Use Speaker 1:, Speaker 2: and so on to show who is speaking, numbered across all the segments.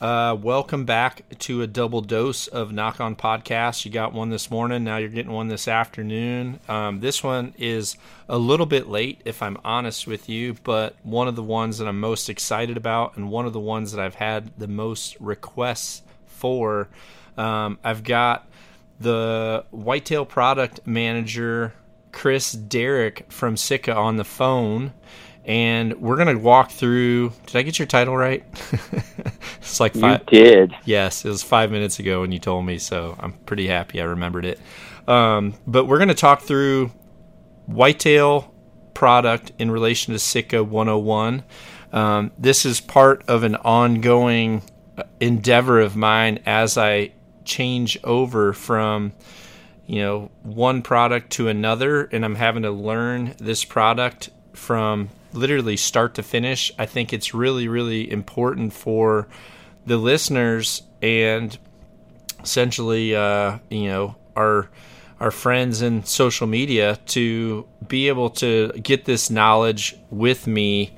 Speaker 1: Uh, welcome back to a double dose of Nock On Podcast. You got one this morning, now you're getting one this afternoon. Um, this one is a little bit late, if I'm honest with you, but one of the ones that I'm most excited about and one of the ones that I've had the most requests for. Um, I've got the Whitetail Product Manager, Chris Derrick from Sitka, on the phone and we're gonna walk through. Did I get your title right? it's like five.
Speaker 2: You did.
Speaker 1: Yes, it was five minutes ago when you told me, so I'm pretty happy I remembered it. Um, but we're gonna talk through whitetail product in relation to Sitka 101. Um, this is part of an ongoing uh, endeavor of mine as I change over from you know one product to another and i'm having to learn this product from literally start to finish. I think it's really, really important for the listeners and essentially, uh, you know, our our friends in social media to be able to get this knowledge with me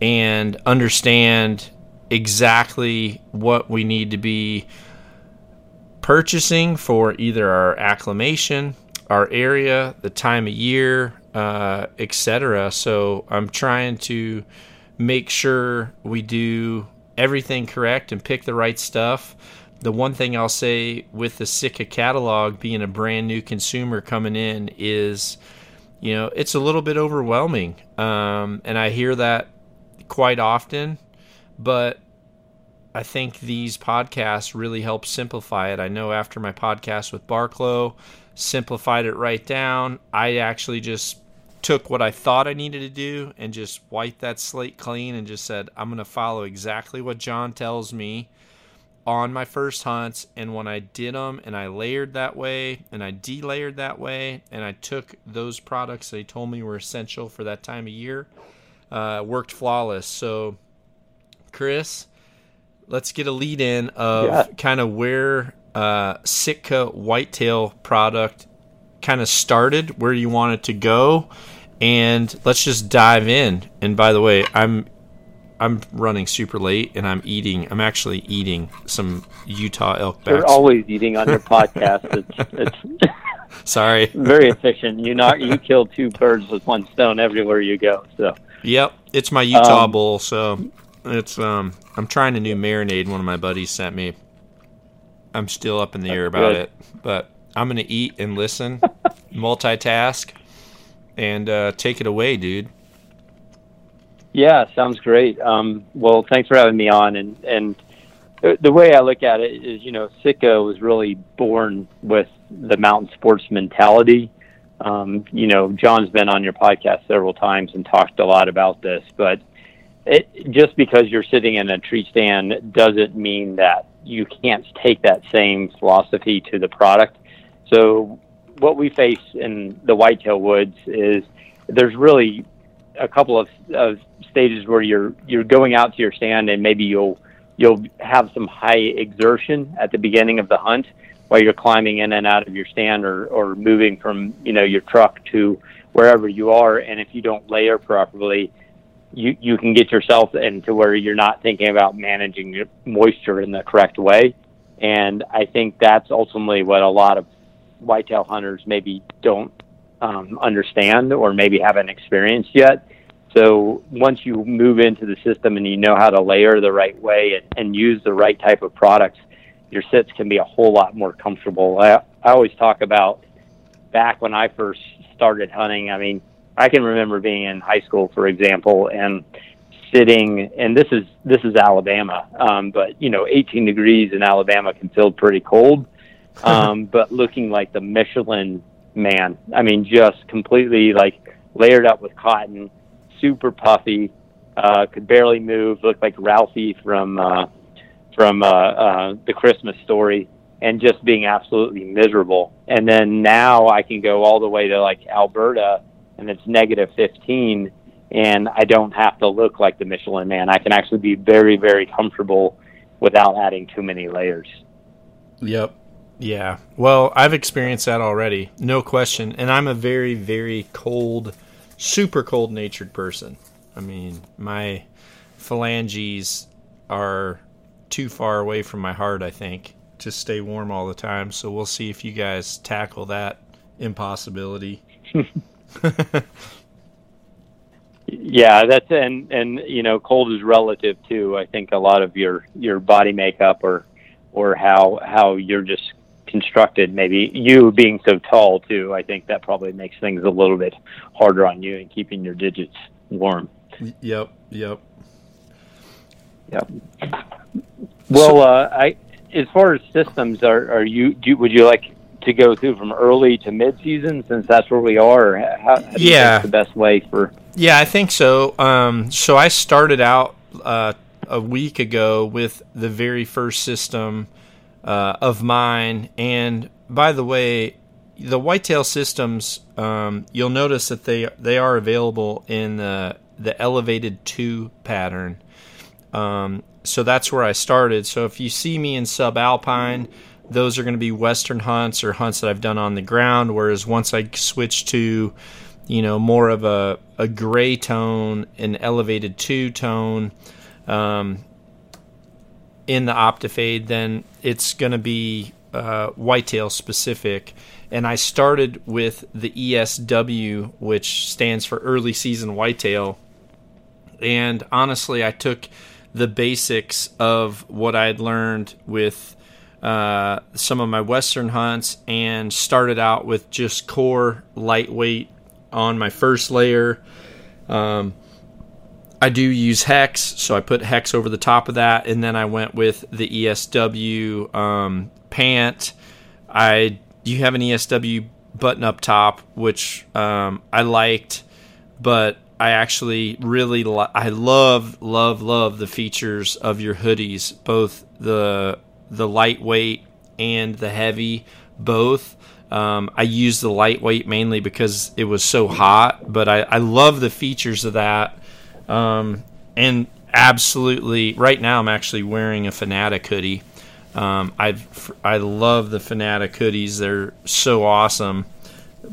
Speaker 1: and understand exactly what we need to be purchasing for either our acclimation, our area, the time of year, uh, etc. So I'm trying to make sure we do everything correct and pick the right stuff. The one thing I'll say with the Sitka catalog being a brand new consumer coming in is, you know, it's a little bit overwhelming. Um, and I hear that quite often, but I think these podcasts really help simplify it. I know after my podcast with Barklow, simplified it right down. I actually just took what I thought I needed to do and just wiped that slate clean and just said, I'm going to follow exactly what John tells me on my first hunts. And when I did them and I layered that way and I delayered that way and I took those products he told me were essential for that time of year, uh, worked flawless. So, Chris, let's get a lead in of yeah. kind of where uh, Sitka whitetail product kind of started, where you want it to go, and let's just dive in. And by the way, I'm I'm running super late and I'm eating. I'm actually eating some Utah elk backs.
Speaker 2: You're always eating on your podcast. It's, it's
Speaker 1: sorry,
Speaker 2: very efficient. You not you kill two birds with one stone everywhere you go. So
Speaker 1: yep, it's my Utah um, bowl. So it's um I'm trying a new marinade. One of my buddies sent me. I'm still up in the air about good. it, but I'm gonna eat and listen, multitask, and uh, take it away, dude.
Speaker 2: Yeah, sounds great. Um, well, thanks for having me on. And and the way I look at it is, you know, Sitka was really born with the mountain sports mentality. Um, you know, John's been on your podcast several times and talked a lot about this, but it, just because you're sitting in a tree stand doesn't mean that you can't take that same philosophy to the product. So what we face in the whitetail woods is there's really a couple of, of stages where you're you're going out to your stand and maybe you'll you'll have some high exertion at the beginning of the hunt while you're climbing in and out of your stand or, or moving from you know your truck to wherever you are and if you don't layer properly you you can get yourself into where you're not thinking about managing your moisture in the correct way and i think that's ultimately what a lot of whitetail hunters maybe don't um, understand or maybe haven't experienced yet. So once you move into the system and you know how to layer the right way and, and use the right type of products, your sits can be a whole lot more comfortable. I, I always talk about back when I first started hunting. I mean, I can remember being in high school, for example, and sitting, and this is this is Alabama, um, but you know, 18 degrees in Alabama can feel pretty cold um, but looking like the Michelin man. I mean, just completely like layered up with cotton, super puffy, uh, could barely move, looked like Ralphie from uh, from uh, uh, the Christmas story. and just being absolutely miserable. And then now I can go all the way to like Alberta and it's negative 15 and I don't have to look like the Michelin man. I can actually be very, very comfortable without adding too many layers.
Speaker 1: Yep. Yeah. Well, I've experienced that already, no question. And I'm a very, very cold, super cold natured person. I mean, my phalanges are too far away from my heart, I think, to stay warm all the time. So we'll see if you guys tackle that impossibility.
Speaker 2: yeah, that's and and you know, cold is relative too. I think a lot of your your body makeup or or how how you're just constructed. Maybe you being so tall too. I think that probably makes things a little bit harder on you and keeping your digits warm.
Speaker 1: Yep. Yep.
Speaker 2: Yep. Well, uh, I as far as systems, are are you, do, would you like to go through from early to mid season since that's where we are? How, how
Speaker 1: yeah,
Speaker 2: the best way for?
Speaker 1: Yeah, I think so. Um, so I started out uh, a week ago with the very first system uh, of mine, and by the way, the whitetail systems, um, you'll notice that they they are available in the the elevated two pattern. Um, so that's where I started. So if you see me in subalpine, those are going to be western hunts or hunts that I've done on the ground. Whereas once I switch to, you know, more of a, a gray tone, an elevated two tone um, in the Optifade, then it's going to be uh, whitetail specific. And I started with the ESW, which stands for early season whitetail. And honestly, I took the basics of what I had learned with uh, some of my western hunts and started out with just core lightweight on my first layer. Um, I do use hex, so I put hex over the top of that, and then I went with the ESW um, pant. I you have an ESW button up top, which um, I liked, but I actually really li- I love love love the features of your hoodies, both the the lightweight and the heavy, both. Um, I use the lightweight mainly because it was so hot, but I, I love the features of that. Um, and absolutely, right now I'm actually wearing a Fanatic hoodie. Um, I I love the Fanatic hoodies; they're so awesome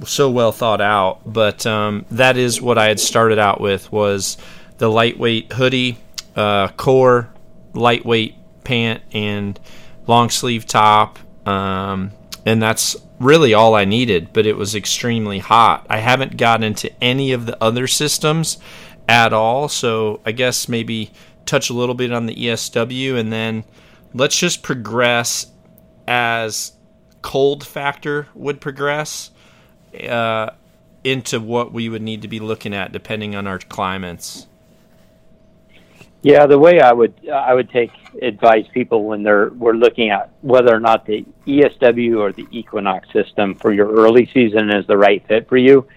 Speaker 1: so well thought out. But um, that is what I had started out with was the lightweight hoodie, uh, core, lightweight pant, and long sleeve top. Um, and that's really all I needed. But it was extremely hot. I haven't gotten into any of the other systems at all. So I guess maybe touch a little bit on the ESW and then let's just progress as cold factor would progress uh, into what we would need to be looking at depending on our climates?
Speaker 2: Yeah, the way I would I would take advise people when they're we're looking at whether or not the ESW or the Equinox system for your early season is the right fit for you.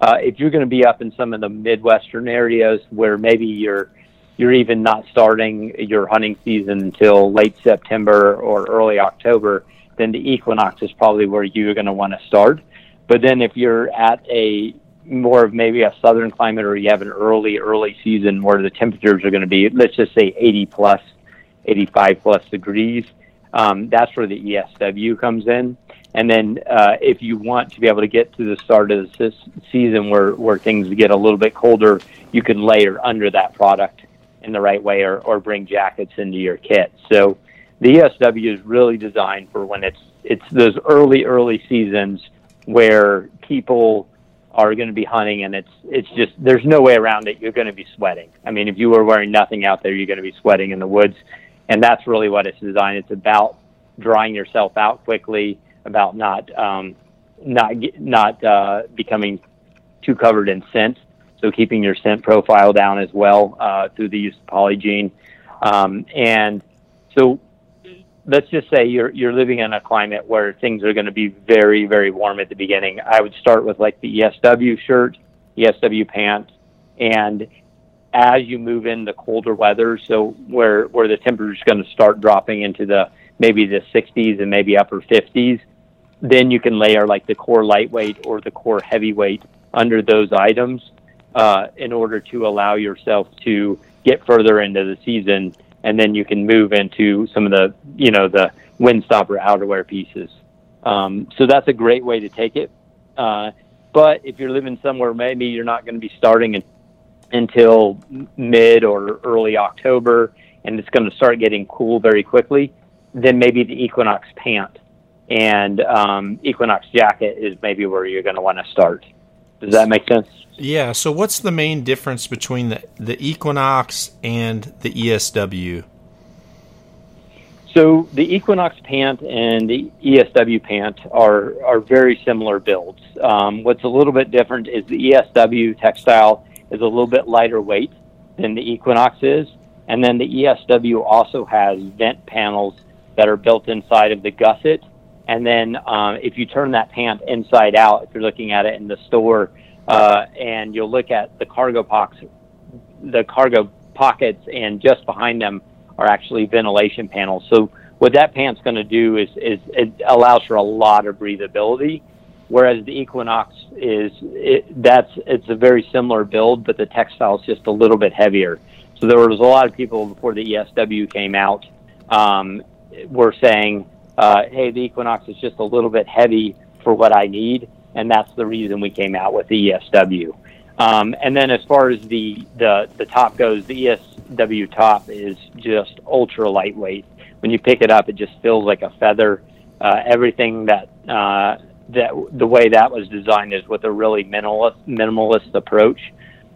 Speaker 2: Uh, if you're going to be up in some of the midwestern areas where maybe you're you're even not starting your hunting season until late September or early October, then the Equinox is probably where you're going to want to start. But then if you're at a more of maybe a southern climate or you have an early, early season where the temperatures are going to be, let's just say 80 plus, 85 plus degrees, um, that's where the ESW comes in. And then uh, if you want to be able to get to the start of the season where, where things get a little bit colder, you can layer under that product in the right way or, or bring jackets into your kit. So the ESW is really designed for when it's it's those early, early seasons where people are going to be hunting and it's it's just there's no way around it. You're going to be sweating. I mean if you were wearing nothing out there you're going to be sweating in the woods. And that's really what it's designed. It's about drying yourself out quickly about not um, not not uh, becoming too covered in scent. So keeping your scent profile down as well uh, through the use of Polygiene, um, and so let's just say you're you're living in a climate where things are going to be very very warm at the beginning. I would start with like the ESW shirt, ESW pants, and as you move into colder weather, so where where the temperature is going to start dropping into the maybe the 60s and maybe upper 50s, then you can layer like the core lightweight or the core heavyweight under those items uh, in order to allow yourself to get further into the season, and then you can move into some of the you know the windstopper outerwear pieces. Um, so that's a great way to take it. Uh, but if you're living somewhere, maybe you're not going to be starting in, until mid or early October, and it's going to start getting cool very quickly. Then maybe the Equinox pant and um, Equinox jacket is maybe where you're going to want to start. Does that make sense?
Speaker 1: Yeah. So, what's the main difference between the the Equinox and the ESW?
Speaker 2: So, the Equinox pant and the ESW pant are are very similar builds. Um, what's a little bit different is the ESW textile is a little bit lighter weight than the Equinox is, and then the ESW also has vent panels that are built inside of the gusset. And then um, if you turn that pant inside out, if you're looking at it in the store, uh, and you'll look at the cargo pockets, the cargo pockets, and just behind them are actually ventilation panels. So what that pant's going to do is, is it allows for a lot of breathability, whereas the Equinox is it, that's it's a very similar build, but the textile is just a little bit heavier. So there was a lot of people before the ESW came out um, were saying, uh, "Hey, the Equinox is just a little bit heavy for what I need." and that's the reason we came out with the ESW. Um, and then as far as the, the, the top goes, the ESW top is just ultra lightweight. When you pick it up, it just feels like a feather. Uh, everything that uh, that the way that was designed is with a really minimalist minimalist approach,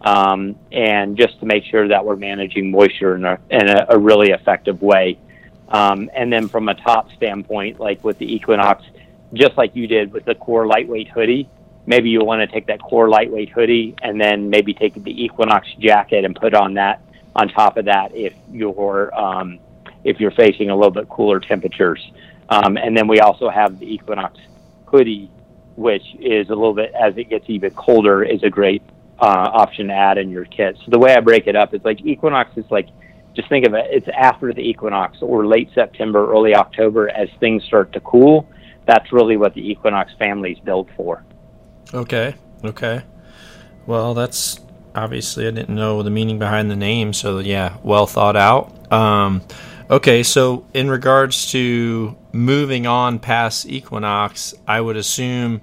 Speaker 2: um, and just to make sure that we're managing moisture in a, in a, a really effective way. Um, and then from a top standpoint, like with the Equinox, just like you did with the core lightweight hoodie. Maybe you want to take that core lightweight hoodie and then maybe take the Equinox jacket and put on that on top of that if you're um, if you're facing a little bit cooler temperatures. Um, and then we also have the Equinox hoodie, which is a little bit as it gets even colder, is a great uh, option to add in your kit. So the way I break it up is like Equinox is like just think of it, it's after the equinox or late September, early October as things start to cool that's really what the Equinox family is built for.
Speaker 1: Okay. Okay. Well, that's obviously I didn't know the meaning behind the name, so yeah, well thought out. Um, okay, so in regards to moving on past Equinox, I would assume,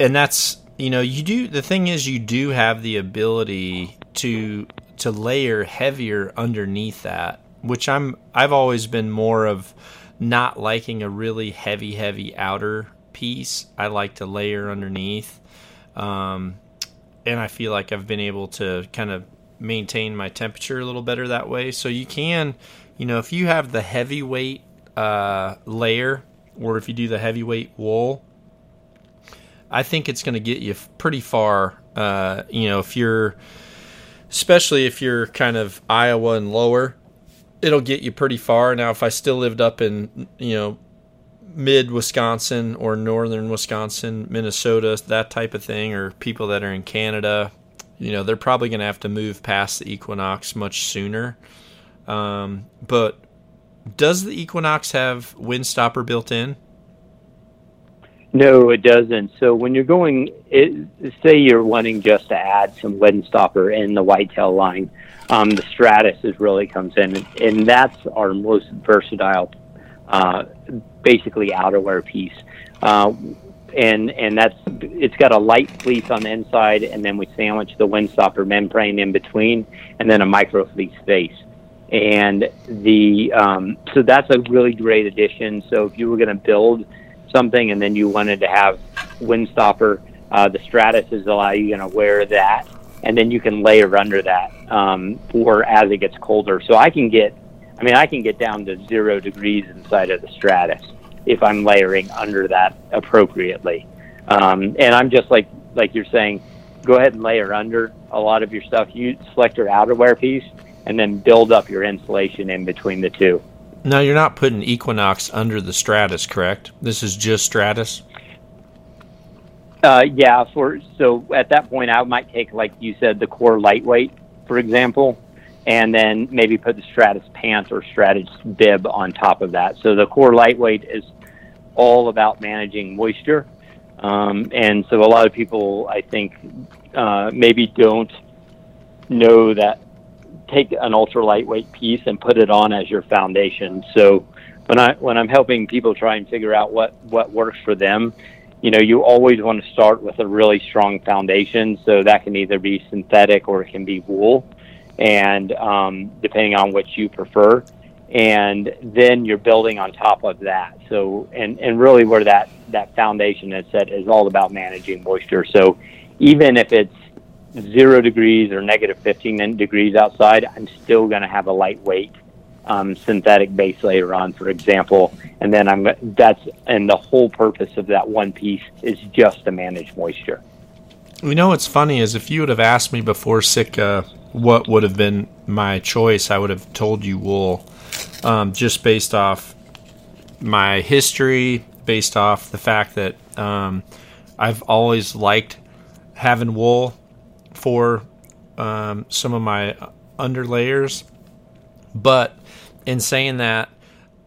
Speaker 1: and that's you know you do the thing is you do have the ability to to layer heavier underneath that, which I'm I've always been more of not liking a really heavy, heavy outer piece. I like to layer underneath. Um, and I feel like I've been able to kind of maintain my temperature a little better that way. So you can, you know, if you have the heavyweight uh, layer or if you do the heavyweight wool, I think it's going to get you pretty far. Uh, you know, if you're, especially if you're kind of Iowa and lower, it'll get you pretty far. Now, if I still lived up in you know mid Wisconsin or northern Wisconsin, Minnesota, that type of thing, or people that are in Canada, you know, they're probably going to have to move past the Equinox much sooner. Um, but does the Equinox have Windstopper built in?
Speaker 2: No, it doesn't. So when you're going, it, say you're wanting just to add some Windstopper in the whitetail line, um, the Stratus is really comes in, and, and that's our most versatile, uh, basically outerwear piece. Uh, and and that's it's got a light fleece on the inside, and then we sandwich the windstopper membrane in between, and then a micro fleece face. And the um, so that's a really great addition. So if you were going to build something, and then you wanted to have windstopper, uh, the Stratus is allow you to wear that and then you can layer under that um, for as it gets colder. So I can get, I mean, I can get down to zero degrees inside of the Stratus if I'm layering under that appropriately. Um, and I'm just like like you're saying, go ahead and layer under a lot of your stuff. You select your outerwear piece and then build up your insulation in between the two.
Speaker 1: Now you're not putting Equinox under the Stratus, correct? This is just Stratus.
Speaker 2: Uh, yeah, for so at that point, I might take like you said the core lightweight, for example, and then maybe put the Stratus pants or Stratus bib on top of that. So the core lightweight is all about managing moisture. Um, and so a lot of people, I think, uh, maybe don't know that take an ultra lightweight piece and put it on as your foundation. So when I when I'm helping people try and figure out what what works for them, you know, you always want to start with a really strong foundation. So that can either be synthetic or it can be wool, and um, depending on what you prefer. And then you're building on top of that. So, and, and really where that, that foundation is set is all about managing moisture. So, even if it's zero degrees or negative 15 degrees outside, I'm still going to have a lightweight um, synthetic base layer on, for example, and then I'm that's and the whole purpose of that one piece is just to manage moisture.
Speaker 1: You know what's funny is if you would have asked me before Sitka what would have been my choice, I would have told you wool, um, just based off my history, based off the fact that um, I've always liked having wool for um, some of my underlayers, but in saying that,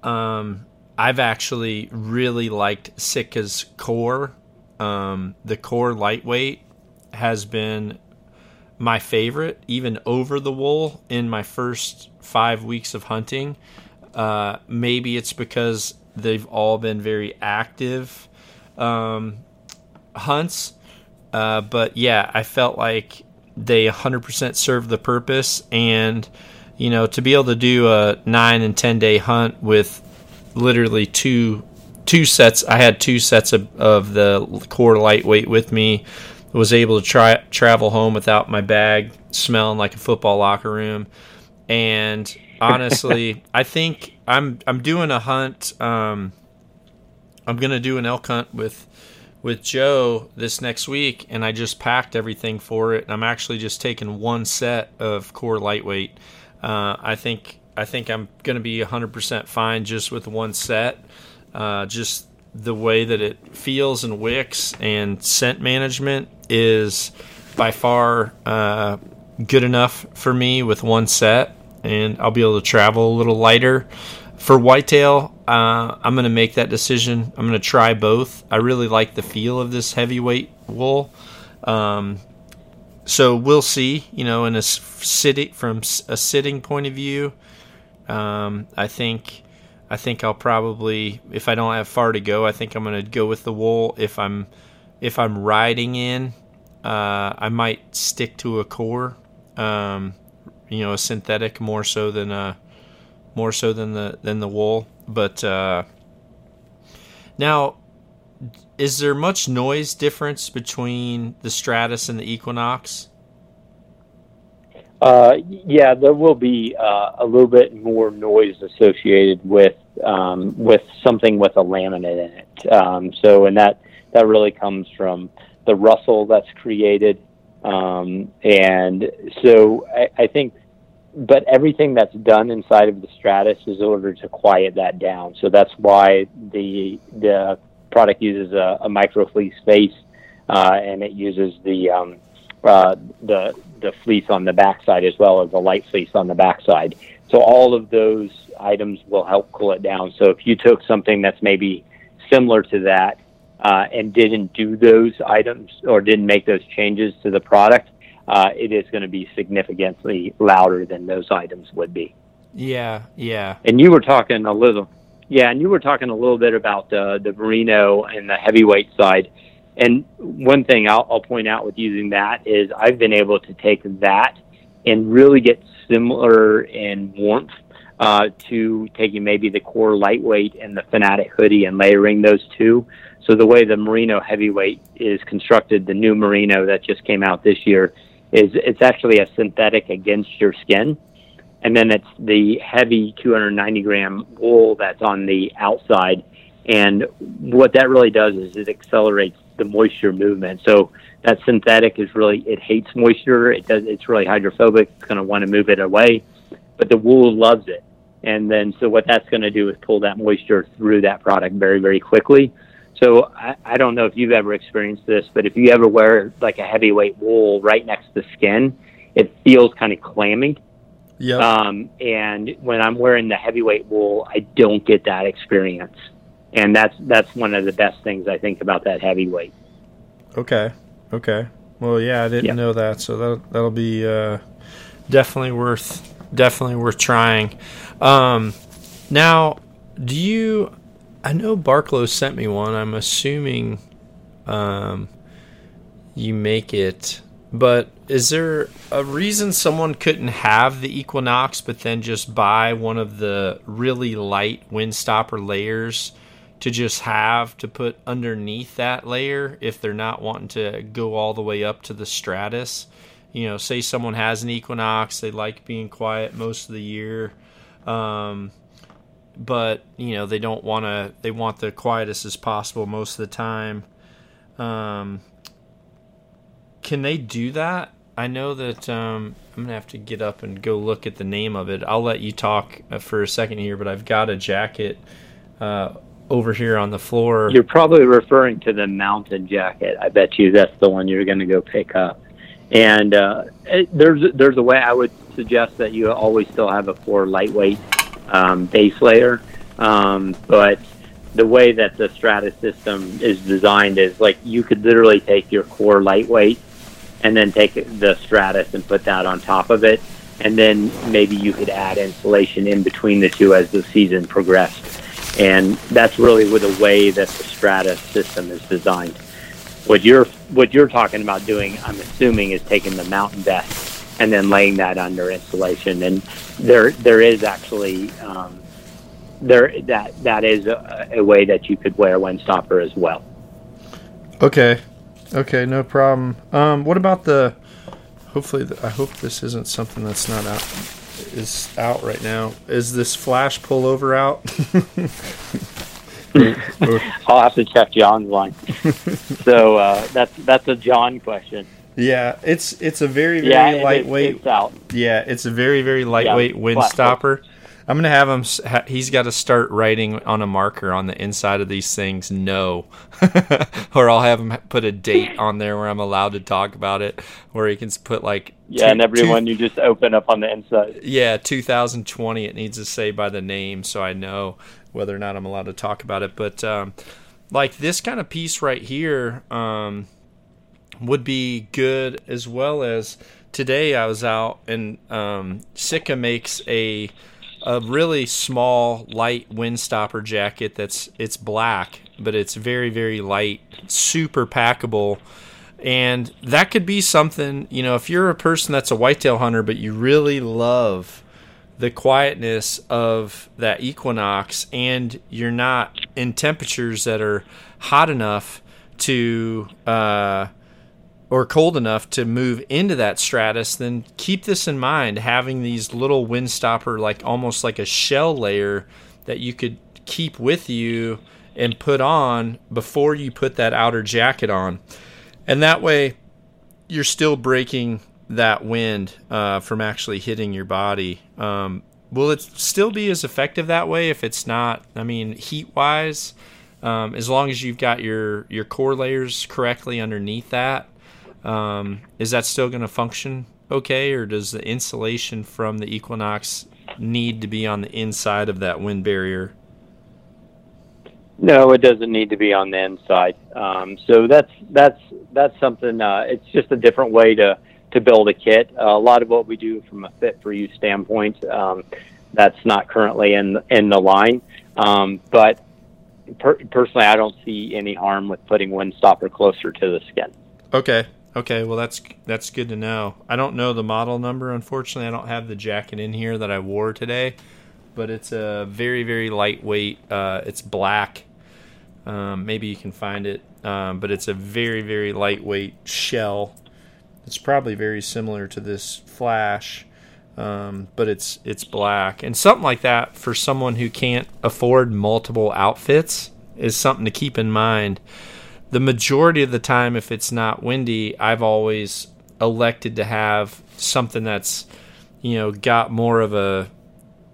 Speaker 1: um, I've actually really liked Sitka's core. Um, the core lightweight has been my favorite, even over the wool in my first five weeks of hunting. Uh, maybe it's because they've all been very active um, hunts. Uh, but yeah, I felt like they 100% served the purpose. And you know, to be able to do a nine and ten day hunt with literally two two sets. I had two sets of, of the core lightweight with me. Was able to try travel home without my bag smelling like a football locker room. And honestly, I think I'm I'm doing a hunt. Um, I'm gonna do an elk hunt with with Joe this next week, and I just packed everything for it. I'm actually just taking one set of core lightweight uh, I think I think I'm going to be 100% fine just with one set. Uh, just the way that it feels and wicks and scent management is by far uh, good enough for me with one set, and I'll be able to travel a little lighter. For whitetail, uh, I'm going to make that decision. I'm going to try both. I really like the feel of this heavyweight wool. Um, so we'll see. You know, in a sitting from a sitting point of view, um, I think I think I'll probably if I don't have far to go, I think I'm going to go with the wool. If I'm if I'm riding in, uh, I might stick to a core. Um, you know, a synthetic more so than a more so than the than the wool. But uh, now is there much noise difference between the Stratus and the Equinox?
Speaker 2: Uh, yeah, there will be uh, a little bit more noise associated with um, with something with a laminate in it. Um, so, and that that really comes from the rustle that's created, um, and so I, I think. But everything that's done inside of the Stratus is in order to quiet that down. So that's why the the product uses a, a micro fleece face, uh, and it uses the um, uh, the the fleece on the backside as well as the light fleece on the backside. So all of those items will help cool it down. So if you took something that's maybe similar to that uh, and didn't do those items or didn't make those changes to the product, uh, it is going to be significantly louder than those items would be.
Speaker 1: Yeah, yeah.
Speaker 2: And you were talking a little yeah, and you were talking a little bit about uh, the merino and the heavyweight side. And one thing I'll, I'll point out with using that is I've been able to take that and really get similar in warmth uh, to taking maybe the core lightweight and the Fanatic hoodie and layering those two. So the way the merino heavyweight is constructed, the new merino that just came out this year, is it's actually a synthetic against your skin and then it's the heavy 290 gram wool that's on the outside. And what that really does is it accelerates the moisture movement. So that synthetic is really it hates moisture. It does it's really hydrophobic. It's going to want to move it away, but the wool loves it. And then so what that's going to do is pull that moisture through that product very very quickly. So I, I don't know if you've ever experienced this, but if you ever wear like a heavyweight wool right next to the skin, it feels kind of clammy
Speaker 1: Yeah.
Speaker 2: Um, and when I'm wearing the heavyweight wool, I don't get that experience. And that's that's one of the best things I think about that heavyweight.
Speaker 1: Okay. Okay. Well, yeah, I didn't
Speaker 2: Yep.
Speaker 1: know that, so that that'll be uh, definitely worth definitely worth trying. Um, now, do you? I know Barklow sent me one. I'm assuming um, you make it, but is there a reason someone couldn't have the Equinox, but then just buy one of the really light windstopper layers? To just have to put underneath that layer if they're not wanting to go all the way up to the stratus. You know, say someone has an Equinox, they like being quiet most of the year, um, but you know they don't want to. They want the quietest as possible most of the time. Um, can they do that? I know that um, I'm gonna have to get up and go look at the name of it. I'll let you talk uh, for a second here, but I've got a jacket uh, over here on the floor.
Speaker 2: You're probably referring to the mountain jacket. I bet you that's the one you're going to go pick up. And uh, it, there's there's a way I would suggest that you always still have a core lightweight um, base layer, um, but the way that the Stratus system is designed is like you could literally take your core lightweight and then take the Stratus and put that on top of it, and then maybe you could add insulation in between the two as the season progressed. And that's really with the way that the Stratus system is designed. What you're what you're talking about doing, I'm assuming, is taking the mountain vest and then laying that under insulation. And there there is actually um, there that that is a, a way that you could wear a Windstopper as well.
Speaker 1: Okay, okay, no problem. Um, what about the? Hopefully, the, I hope this isn't something that's not out is out right now. Is this flash pullover out?
Speaker 2: I'll have to check John's line. so uh, that's that's a John question.
Speaker 1: yeah, it's it's a very very
Speaker 2: Yeah, it is-
Speaker 1: lightweight.
Speaker 2: it's out.
Speaker 1: Yeah, it's a very very lightweight
Speaker 2: flat
Speaker 1: wind stopper. I'm gonna have him. He's got to start writing on a marker on the inside of these things. No, or I'll have him put a date on there where I'm allowed to talk about it, where he can put like
Speaker 2: Yeah,
Speaker 1: two-
Speaker 2: and everyone
Speaker 1: two-
Speaker 2: you just open up on the inside.
Speaker 1: yeah, 2020. It needs to say by the name, so I know whether or not I'm allowed to talk about it. But um, like this kind of piece right here um, would be good, as well as today I was out and um, Sitka makes a a really small light windstopper jacket that's it's black but it's very very light super packable. And that could be something you know if you're a person that's a whitetail hunter but you really love the quietness of that equinox and you're not in temperatures that are hot enough to uh, or cold enough to move into that stratus, then keep this in mind. Having these little windstopper, like almost like a shell layer that you could keep with you and put on before you put that outer jacket on. And that way, you're still breaking that wind uh, from actually hitting your body. Um, will it still be as effective that way if it's not? I mean, heat wise, um, as long as you've got your your core layers correctly underneath that, um, is that still going to function okay, or does the insulation from the Equinox need to be on the inside of that wind barrier?
Speaker 2: No, it doesn't need to be on the inside. Um, so that's that's that's something. Uh, it's just a different way to to build a kit. Uh, a lot of what we do from a fit for you standpoint, um, that's not currently in in the line. Um, but per- personally, I don't see any harm with putting Windstopper closer to the skin.
Speaker 1: Okay. Okay, well that's that's good to know. I don't know the model number unfortunately. I don't have the jacket in here that I wore today, but it's a very very lightweight. Uh, it's black. Um, maybe you can find it, um, but it's a very very lightweight shell. It's probably very similar to this flash, um, but it's it's black and something like that for someone who can't afford multiple outfits is something to keep in mind the majority of the time if it's not windy i've always elected to have something that's you know got more of a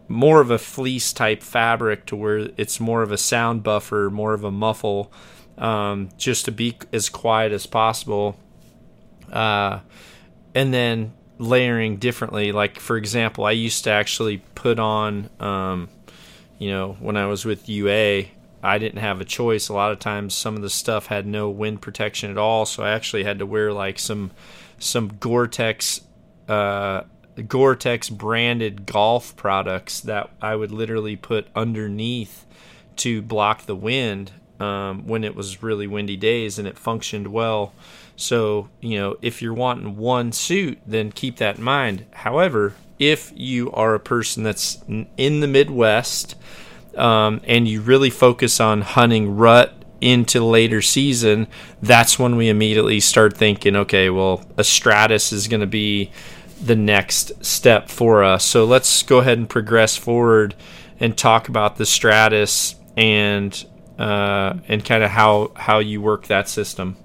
Speaker 1: more of a fleece type fabric to where it's more of a sound buffer more of a muffle um, just to be as quiet as possible uh, and then layering differently. Like for example, I used to actually put on, um, you know, when I was with UA, I didn't have a choice. A lot of times, some of the stuff had no wind protection at all, so I actually had to wear like some some Gore-Tex uh, Gore-Tex branded golf products that I would literally put underneath to block the wind um, when it was really windy days, and it functioned well. So you know, if you're wanting one suit, then keep that in mind. However, if you are a person that's in the Midwest um, and you really focus on hunting rut into later season, that's when we immediately start thinking, okay, well, a Stratus is going to be the next step for us. So let's go ahead and progress forward and talk about the Stratus and uh, and kind of how how you work that system.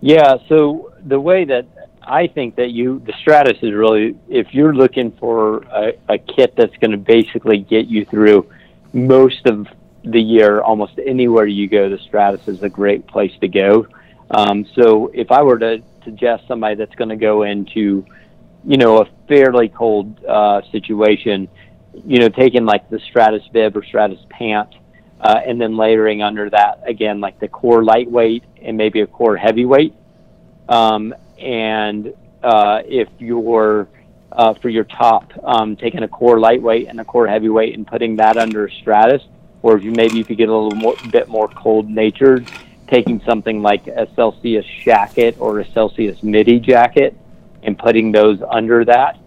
Speaker 2: Yeah. So the way that I think that you, the Stratus is really, if you're looking for a, a kit that's going to basically get you through most of the year, almost anywhere you go, the Stratus is a great place to go. Um, so if I were to suggest somebody that's going to go into, you know, a fairly cold uh, situation, you know, taking like the Stratus bib or Stratus pant, uh, and then layering under that again like the core lightweight and maybe a core heavyweight. Um, and uh, if you're uh, for your top, um, taking a core lightweight and a core heavyweight and putting that under a Stratus, or if you maybe if you get a little more, bit more cold natured, taking something like a Celsius jacket or a Celsius midi jacket and putting those under that.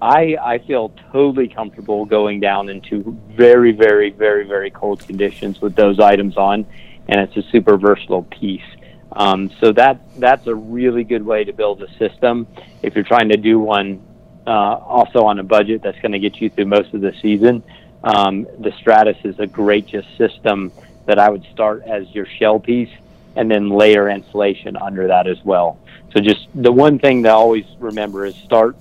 Speaker 2: I, I feel totally comfortable going down into very, very, very, very cold conditions with those items on, and it's a super versatile piece. Um, so that that's a really good way to build a system. If you're trying to do one uh, also on a budget that's going to get you through most of the season, um, the Stratus is a great just system that I would start as your shell piece and then layer insulation under that as well. So just the one thing to always remember is start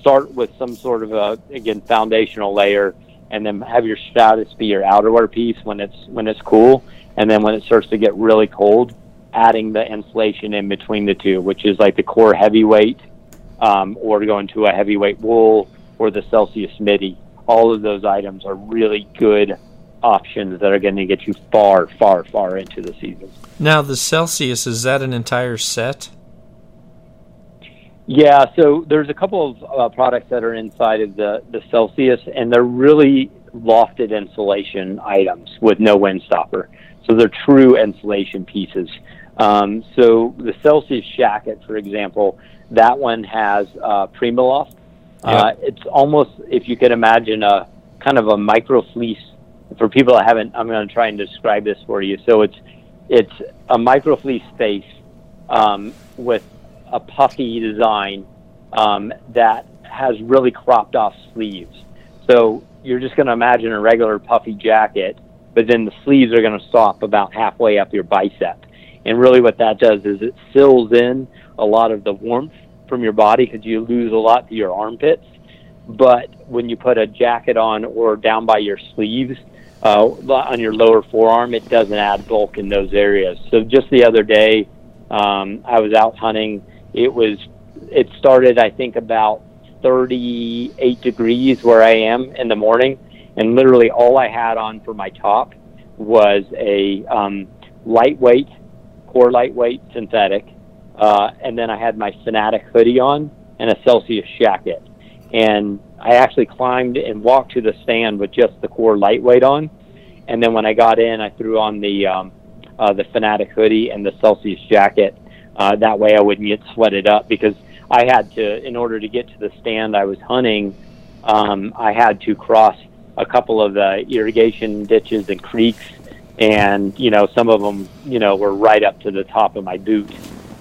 Speaker 2: start with some sort of a again foundational layer and then have your Stratus be your outerwear piece when it's when it's cool and then when it starts to get really cold adding the insulation in between the two, which is like the core heavyweight, um, or going to a heavyweight wool or the Celsius midi. All of those items are really good options that are going to get you far, far, far into the season.
Speaker 1: Now, the Celsius is that an entire set?
Speaker 2: Yeah, so there's a couple of uh, products that are inside of the the Celsius, and they're really lofted insulation items with no wind stopper. So they're true insulation pieces. Um, so the Celsius jacket, for example, that one has uh, Primaloft. Uh, it's almost, if you could imagine, a kind of a micro fleece. For people that haven't, I'm going to try and describe this for you. So it's it's a micro fleece face um, with a puffy design um, that has really cropped off sleeves. So you're just going to imagine a regular puffy jacket, but then the sleeves are going to stop about halfway up your bicep. And really, what that does is it seals in a lot of the warmth from your body because you lose a lot to your armpits. But when you put a jacket on or down by your sleeves, uh, on your lower forearm, it doesn't add bulk in those areas. So just the other day, um, I was out hunting. It was, it started, I think, about 38 degrees where I am in the morning, and literally all I had on for my top was a um, lightweight core lightweight synthetic, uh, and then I had my Fanatic hoodie on and a Celsius jacket. And I actually climbed and walked to the stand with just the core lightweight on. And then when I got in, I threw on the um, uh, the Fanatic hoodie and the Celsius jacket. Uh, that way, I wouldn't get sweated up because I had to, in order to get to the stand I was hunting, um, I had to cross a couple of the irrigation ditches and creeks and you know some of them you know were right up to the top of my boot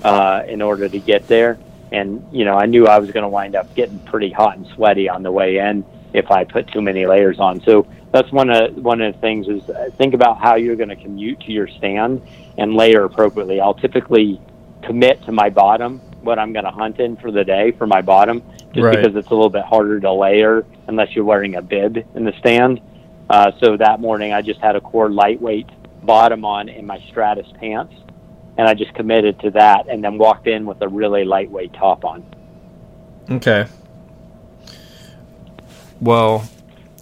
Speaker 2: uh, in order to get there. And you know I knew I was going to wind up getting pretty hot and sweaty on the way in if I put too many layers on. So that's one of one of the things is uh, think about how you're going to commute to your stand and layer appropriately. I'll typically commit to my bottom what I'm going to hunt in for the day for my bottom just right. because it's a little bit harder to layer unless you're wearing a bib in the stand uh, so that morning, I just had a core lightweight bottom on in my Stratus pants, and I just committed to that, and then walked in with a really lightweight top on.
Speaker 1: Okay. Well,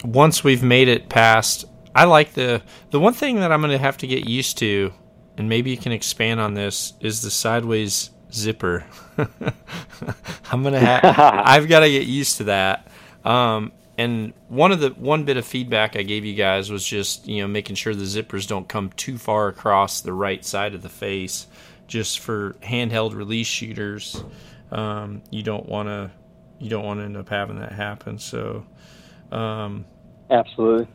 Speaker 1: once we've made it past, I like the the one thing that I'm going to have to get used to, and maybe you can expand on this, is the sideways zipper. I'm gonna have. I've got to get used to that. Um, and one of the one bit of feedback I gave you guys was just you know making sure the zippers don't come too far across the right side of the face, just for handheld release shooters. Um, you don't want to you don't want to end up having that happen. So, um,
Speaker 2: absolutely.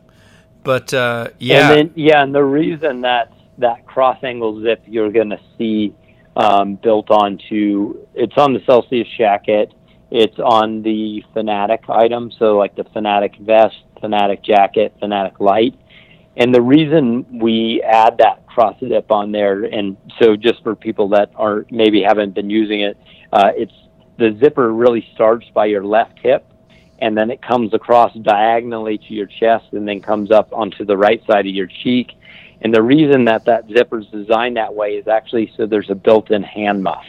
Speaker 1: But uh, yeah,
Speaker 2: and then, yeah, and the reason that that cross angle zip you're going to see um, built onto it's on the Celsius jacket. It's on the Fanatic item, so like the Fanatic vest, Fanatic jacket, Fanatic light. And the reason we add that cross zip on there, and so just for people that are maybe haven't been using it, uh, it's the zipper really starts by your left hip, and then it comes across diagonally to your chest, and then comes up onto the right side of your cheek. And the reason that that zipper is designed that way is actually so there's a built-in hand muff.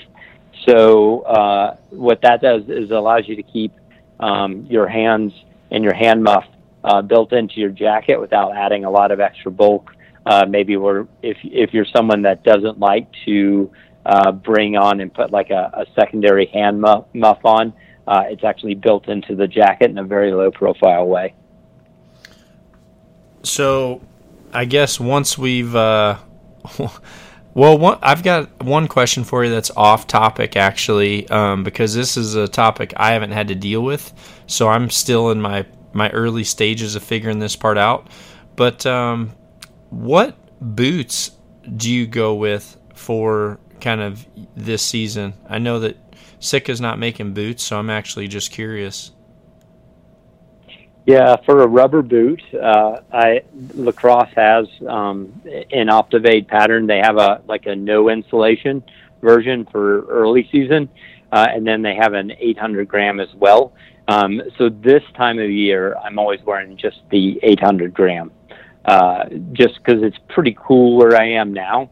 Speaker 2: So uh, what that does is allows you to keep um, your hands and your hand muff uh, built into your jacket without adding a lot of extra bulk. Uh, maybe where if if you're someone that doesn't like to uh, bring on and put like a, a secondary hand muff, muff on, uh, it's actually built into the jacket in a very low profile way.
Speaker 1: So, I guess once we've uh, well, I've got one question for you that's off topic actually, um, because this is a topic I haven't had to deal with, so I'm still in my my early stages of figuring this part out. But um, what boots do you go with for kind of this season? I know that Sitka's not making boots, so I'm actually just curious.
Speaker 2: Yeah, for a rubber boot, uh, I Lacrosse has um, an OptiFade pattern. They have a like a no insulation version for early season, uh, and then they have an 800 gram as well. Um, so this time of year, I'm always wearing just the 800 gram, uh, just because it's pretty cool where I am now.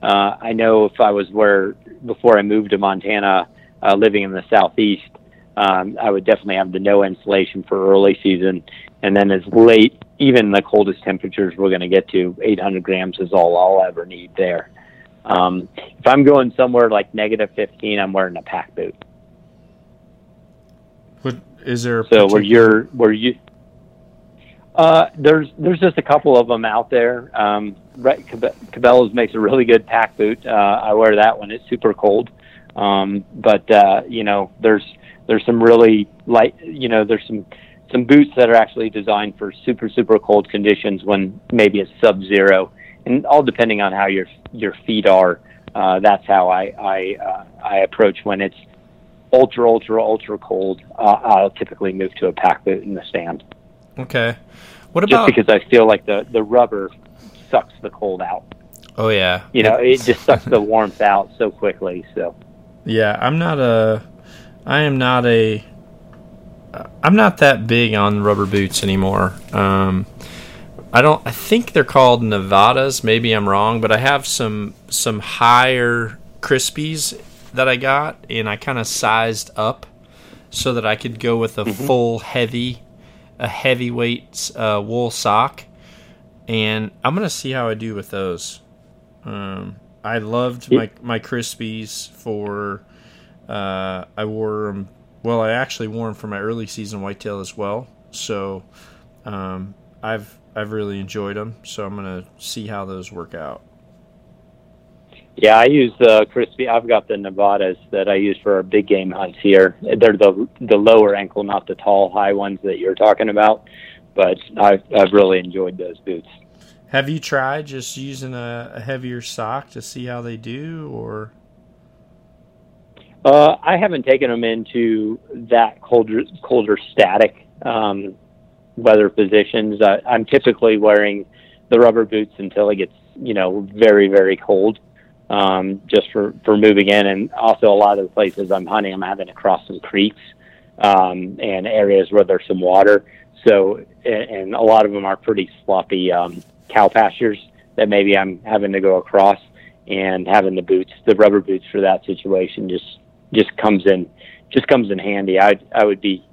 Speaker 2: Uh, I know if I was where before I moved to Montana, uh, living in the southeast, um, I would definitely have the no insulation for early season, and then as late, even the coldest temperatures we're going to get to, 800 grams is all I'll ever need there. Um, if I'm going somewhere like negative 15, I'm wearing a pack boot.
Speaker 1: What is there?
Speaker 2: so where you're where you uh, there's there's just a couple of them out there. Um, right, Cabela's makes a really good pack boot. Uh, I wear that when it's super cold. Um, but uh, you know, there's there's some really light, you know, there's some some boots that are actually designed for super super cold conditions when maybe it's sub zero, and all depending on how your your feet are. Uh, that's how I I uh, I approach when it's ultra ultra ultra cold. Uh, I'll typically move to a pack boot in the stand.
Speaker 1: Okay. What about
Speaker 2: just because I feel like the the rubber sucks the cold out.
Speaker 1: Oh yeah.
Speaker 2: You know, it just sucks the warmth out so quickly. So.
Speaker 1: Yeah, I'm not a I am not a. I'm not that big on rubber boots anymore. Um, I don't. I think they're called Nevadas. Maybe I'm wrong, but I have some some higher Crispis that I got, and I kind of sized up so that I could go with a mm-hmm. full heavy, a heavyweight uh, wool sock. And I'm gonna see how I do with those. Um, I loved my my Crispis for uh, I wore them. Well, I actually wore them for my early season whitetail as well. So um, I've I've really enjoyed them. So I'm gonna see how those work out.
Speaker 2: Yeah, I use the Crispi. I've got the Nevadas that I use for our big game hunts here. They're the the lower ankle, not the tall, high ones that you're talking about. But I've I've really enjoyed those boots.
Speaker 1: Have you tried just using a, a heavier sock to see how they do, or?
Speaker 2: Uh, I haven't taken them into that colder, colder static um, weather positions. I, I'm typically wearing the rubber boots until it gets, you know, very, very cold, um, just for, for moving in. And also, a lot of the places I'm hunting, I'm having to cross some creeks um, and areas where there's some water. So, and, and a lot of them are pretty sloppy um, cow pastures that maybe I'm having to go across and having the boots, the rubber boots for that situation just just comes in just comes in handy. I I would be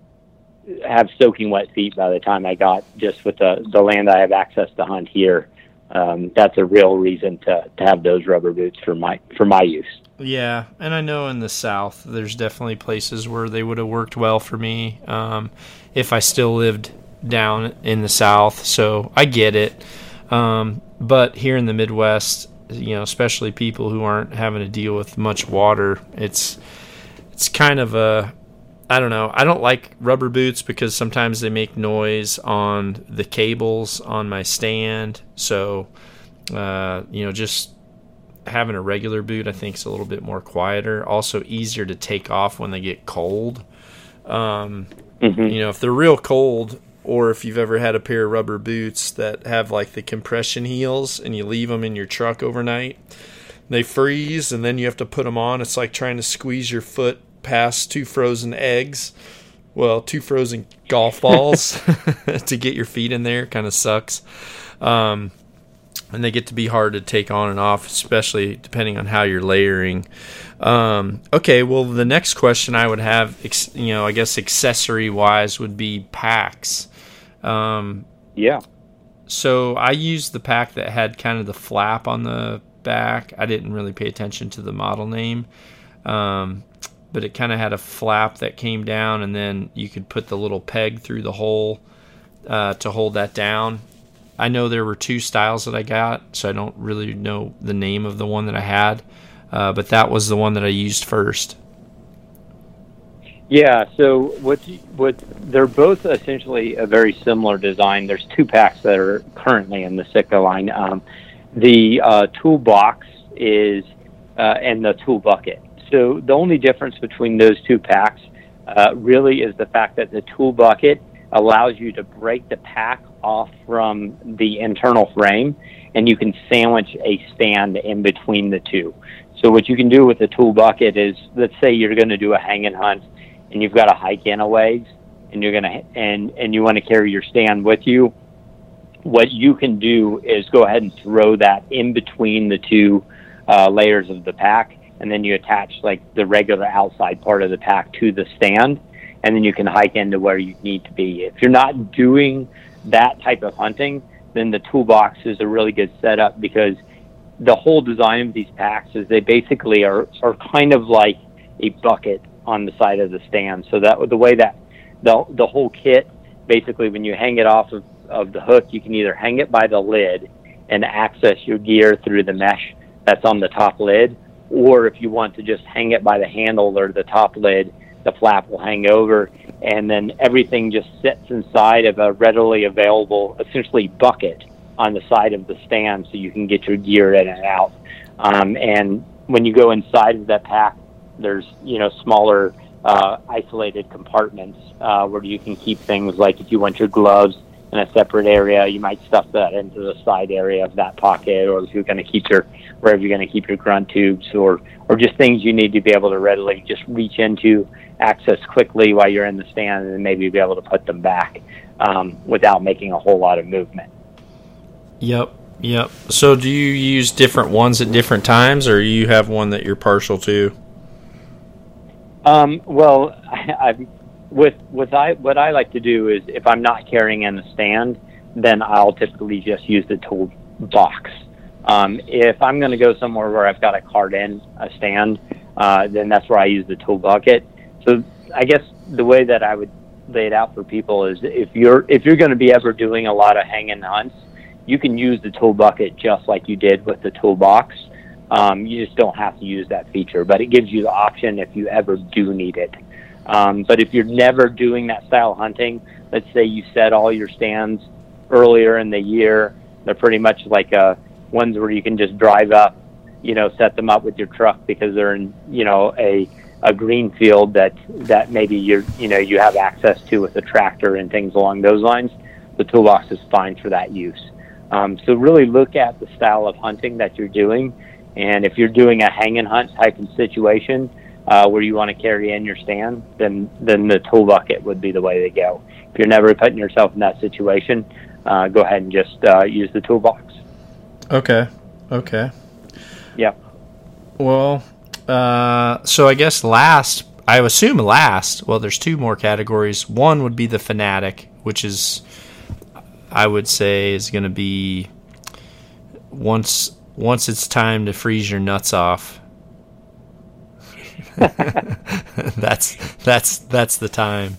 Speaker 2: have soaking wet feet by the time I got just with the the land I have access to hunt here. Um, that's a real reason to, to have those rubber boots for my for my use.
Speaker 1: Yeah, and I know in the South, there's definitely places where they would have worked well for me um, if I still lived down in the South. So I get it. Um, but here in the Midwest, you know, especially people who aren't having to deal with much water, it's it's kind of a I don't know. I don't like rubber boots because sometimes they make noise on the cables on my stand. So, uh, you know, just having a regular boot, I think, is a little bit more quieter. Also, easier to take off when they get cold. Um, mm-hmm. You know, if they're real cold, or if you've ever had a pair of rubber boots that have like the compression heels and you leave them in your truck overnight, they freeze and then you have to put them on. It's like trying to squeeze your foot past two frozen eggs. Well, two frozen golf balls to get your feet in there kind of sucks. Um, and they get to be hard to take on and off, especially depending on how you're layering. Um, okay, well, the next question I would have, you know, I guess accessory wise would be packs. Um,
Speaker 2: yeah.
Speaker 1: So I used the pack that had kind of the flap on the back. I didn't really pay attention to the model name, um, but it kind of had a flap that came down, and then you could put the little peg through the hole uh, to hold that down. I know there were two styles that I got, so I don't really know the name of the one that I had, uh, but that was the one that I used first.
Speaker 2: Yeah, so what what they're both essentially a very similar design. There's two packs that are currently in the Sitka line. Um, the uh, toolbox is uh, and the tool bucket. So the only difference between those two packs uh, really is the fact that the tool bucket allows you to break the pack off from the internal frame and you can sandwich a stand in between the two. So what you can do with the tool bucket is, let's say you're going to do a hanging hunt and you've got to hike in a ways and you're going to, and, and you want to carry your stand with you. What you can do is go ahead and throw that in between the two uh, layers of the pack and then you attach like the regular outside part of the pack to the stand and then you can hike into where you need to be. If you're not doing that type of hunting, then the toolbox is a really good setup because the whole design of these packs is they basically are, are kind of like a bucket on the side of the stand. So that the way that the the whole kit basically when you hang it off of, of the hook, you can either hang it by the lid and access your gear through the mesh that's on the top lid, or if you want to just hang it by the handle or the top lid the flap will hang over, and then everything just sits inside of a readily available, essentially bucket on the side of the stand, so you can get your gear in and out. Um, and when you go inside of that pack, there's you know smaller uh, isolated compartments uh, where you can keep things like if you want your gloves in a separate area, you might stuff that into the side area of that pocket, or if you're going to keep your wherever you're going to keep your grunt tubes, or or just things you need to be able to readily just reach into access quickly while you're in the stand and maybe be able to put them back um, without making a whole lot of movement.
Speaker 1: Yep, yep. So do you use different ones at different times, or you have one that you're partial to?
Speaker 2: Um, well, I, I, with with I what I like to do is if I'm not carrying in the stand, then I'll typically just use the tool box. Um, if I'm going to go somewhere where I've got a cart in a stand, uh, then that's where I use the tool bucket. So I guess the way that I would lay it out for people is if you're if you're going to be ever doing a lot of hanging hunts, you can use the tool bucket just like you did with the toolbox. Um, you just don't have to use that feature, but it gives you the option if you ever do need it. Um, but if you're never doing that style hunting, let's say you set all your stands earlier in the year, they're pretty much like uh, ones where you can just drive up, you know, set them up with your truck because they're in, you know, a a green field that that maybe you're you know you have access to with a tractor and things along those lines, the toolbox is fine for that use. Um, so really look at the style of hunting that you're doing, and if you're doing a hang and hunt type of situation uh, where you want to carry in your stand, then then the tool bucket would be the way to go. If you're never putting yourself in that situation, uh, go ahead and just uh, use the toolbox.
Speaker 1: Okay. Okay.
Speaker 2: Yeah.
Speaker 1: Well, uh, so I guess last I assume last. Well, there's two more categories. One would be the fanatic, which is I would say is going to be once once it's time to freeze your nuts off. that's that's that's the time.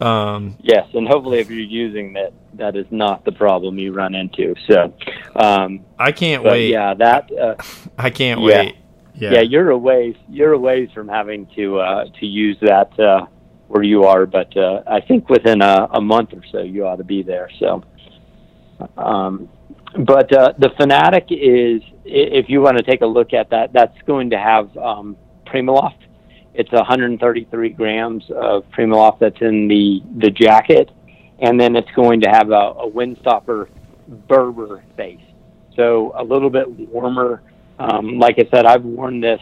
Speaker 2: Um, yes, and hopefully, if you're using that, that is not the problem you run into. So, um,
Speaker 1: I can't wait.
Speaker 2: Yeah, that uh,
Speaker 1: I can't
Speaker 2: yeah.
Speaker 1: wait.
Speaker 2: Yeah. yeah, you're a ways you're a ways from having to uh, to use that uh, where you are, but uh, I think within a, a month or so you ought to be there. So, um, but uh, the Fanatic is if you want to take a look at that, that's going to have um, Primaloft. It's 133 grams of Primaloft that's in the the jacket, and then it's going to have a, a Windstopper Berber base, so a little bit warmer um, like I said, I've worn this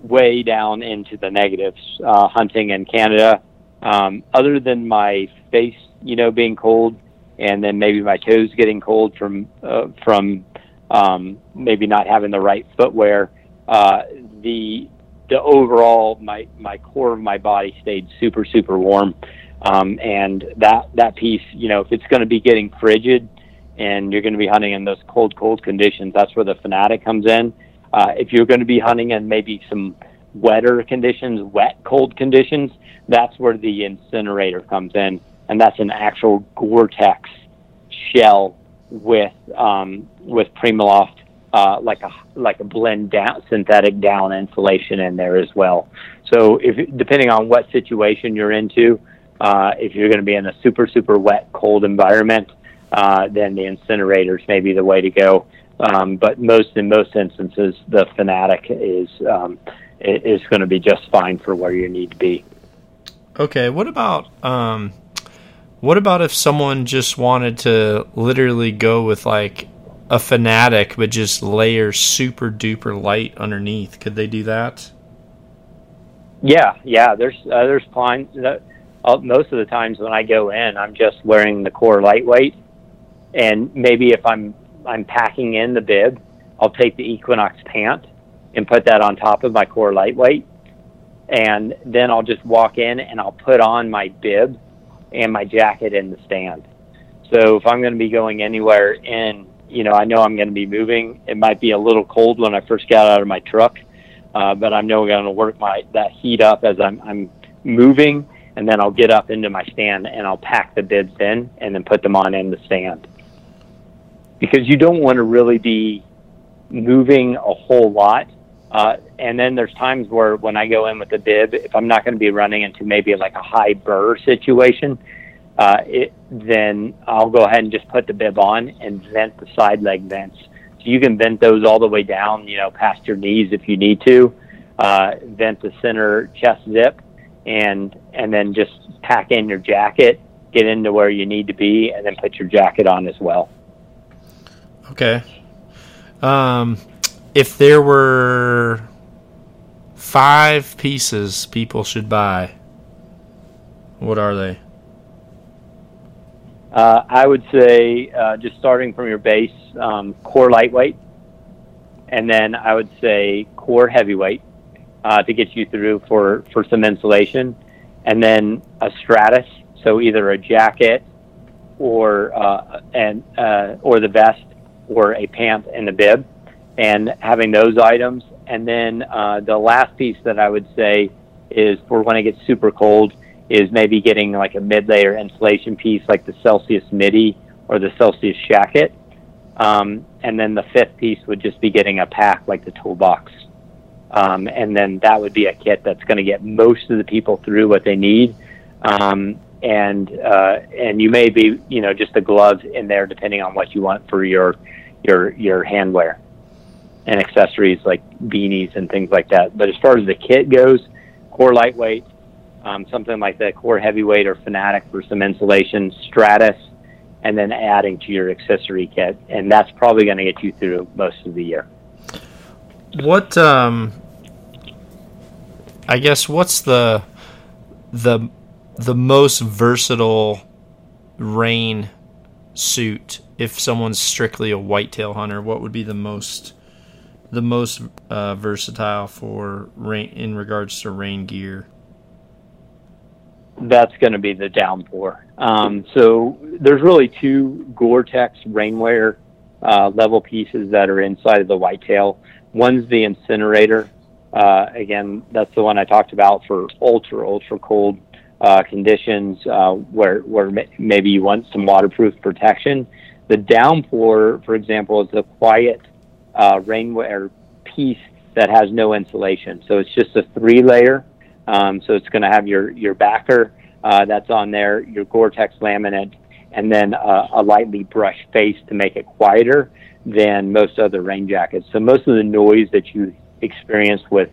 Speaker 2: way down into the negatives uh, hunting in Canada. Um, other than my face, you know, being cold, and then maybe my toes getting cold from uh, from um, maybe not having the right footwear. Uh, the the overall my my core of my body stayed super super warm, um, and that that piece, you know, if it's going to be getting frigid, and you're going to be hunting in those cold, cold conditions, that's where the Fanatic comes in. Uh, if you're going to be hunting in maybe some wetter conditions, wet, cold conditions, that's where the incinerator comes in, and that's an actual Gore-Tex shell with um, with Primaloft, uh, like a like a blend down synthetic down insulation in there as well. So if depending on what situation you're into, uh, if you're going to be in a super super wet cold environment, uh, then the incinerators may be the way to go. Um, but most in most instances, the Fanatic is um, is going to be just fine for where you need to be.
Speaker 1: Okay, what about um, what about if someone just wanted to literally go with like a Fanatic, but just layer super duper light underneath? Could they do that?
Speaker 2: Yeah, yeah. There's uh, there's clients that uh, most of the times when I go in, I'm just wearing the core lightweight and maybe if I'm I'm packing in the bib, I'll take the Equinox pant and put that on top of my core lightweight, and then I'll just walk in and I'll put on my bib and my jacket in the stand. So if I'm going to be going anywhere in, you know, I know I'm going to be moving. It might be a little cold when I first got out of my truck, uh, but I'm know going to work my that heat up as I'm I'm moving, and then I'll get up into my stand and I'll pack the bibs in and then put them on in the stand because you don't want to really be moving a whole lot. Uh, and then there's times where when I go in with the bib, if I'm not going to be running into maybe like a high burr situation, uh, it, then I'll go ahead and just put the bib on and vent the side leg vents. So you can vent those all the way down, you know, past your knees if you need to. Uh, vent the center chest zip, and and then just pack in your jacket, get into where you need to be, and then put your jacket on as well.
Speaker 1: Okay. Um, if there were five pieces people should buy, what are they?
Speaker 2: Uh, I would say uh, just starting from your base, um, core lightweight, and then I would say core heavyweight uh, to get you through for, for some insulation, and then a stratus, so either a jacket or uh, and uh, or the vest or a pant and a bib, and having those items. And then uh, the last piece that I would say is for when it gets super cold is maybe getting like a mid-layer insulation piece like the Celsius Midi or the Celsius Shacket. Um, and then the fifth piece would just be getting a pack like the toolbox. Um, and then that would be a kit that's going to get most of the people through what they need. Um, and uh, and you may be you know just the gloves in there depending on what you want for your your your handwear and accessories like beanies and things like that. But as far as the kit goes, core lightweight, um, something like the core heavyweight or fanatic for some insulation, stratus, and then adding to your accessory kit, and that's probably going to get you through most of the year.
Speaker 1: What um, I guess what's the the the most versatile rain suit if someone's strictly a whitetail hunter? What would be the most the most uh, versatile for rain in regards to rain gear?
Speaker 2: That's going to be the downpour. Um, so there's really two Gore-Tex rainwear uh, level pieces that are inside of the whitetail. One's the incinerator. Uh, again, that's the one I talked about for ultra ultra cold uh, conditions uh, where where maybe you want some waterproof protection. The downpour, for example, is the quiet uh, rainwear piece that has no insulation. So it's just a three layer. Um, so it's going to have your your backer uh, that's on there, your Gore-Tex laminate, and then uh, a lightly brushed face to make it quieter than most other rain jackets. So most of the noise that you experience with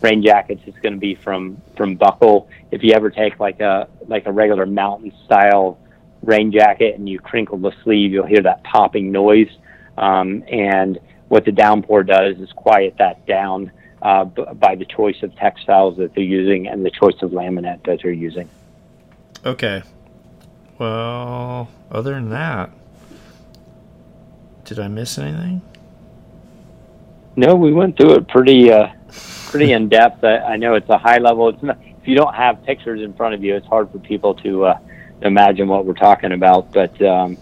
Speaker 2: rain jackets is going to be from from buckle. If you ever take like a like a regular mountain style rain jacket and you crinkle the sleeve, you'll hear that popping noise. Um, and what the downpour does is quiet that down uh, b- by the choice of textiles that they're using and the choice of laminate that they're using.
Speaker 1: Okay. Well, other than that, did I miss anything?
Speaker 2: No, we went through it pretty uh, pretty in depth. I, I know it's a high level. It's not, if you don't have pictures in front of you, it's hard for people to uh, imagine what we're talking about. But um,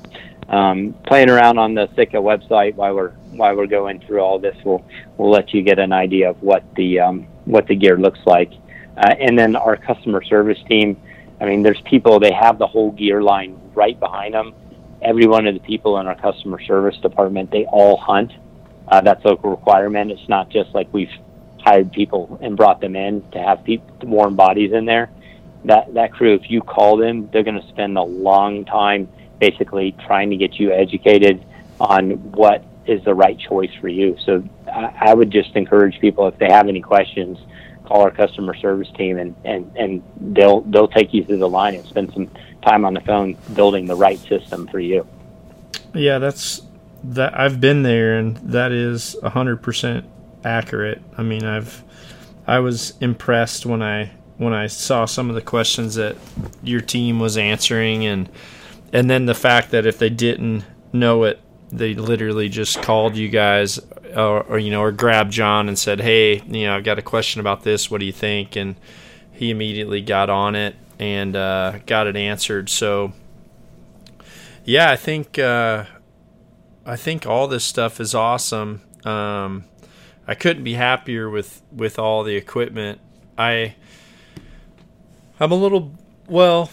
Speaker 2: um, playing around on the Sitka website while we're while we're going through all this, we'll we'll let you get an idea of what the um, what the gear looks like. Uh, and then our customer service team. I mean, there's people. They have the whole gear line right behind them. Every one of the people in our customer service department, they all hunt. Uh, that's a requirement. It's not just like we've hired people and brought them in to have people, warm bodies in there. That that crew, if you call them, they're going to spend a long time basically trying to get you educated on what is the right choice for you. So I, I would just encourage people if they have any questions, call our customer service team and, and, and they'll they'll take you through the line and spend some time on the phone building the right system for you.
Speaker 1: Yeah, that's that I've been there and that is hundred percent accurate. I mean I've I was impressed when I when I saw some of the questions that your team was answering and and then the fact that if they didn't know it, they literally just called you guys or, or, you know or grabbed John and said, "Hey, you know, I've got a question about this. What do you think?" And he immediately got on it and uh, got it answered. So yeah, I think uh, I think all this stuff is awesome. Um, I couldn't be happier with with all the equipment. I I'm a little well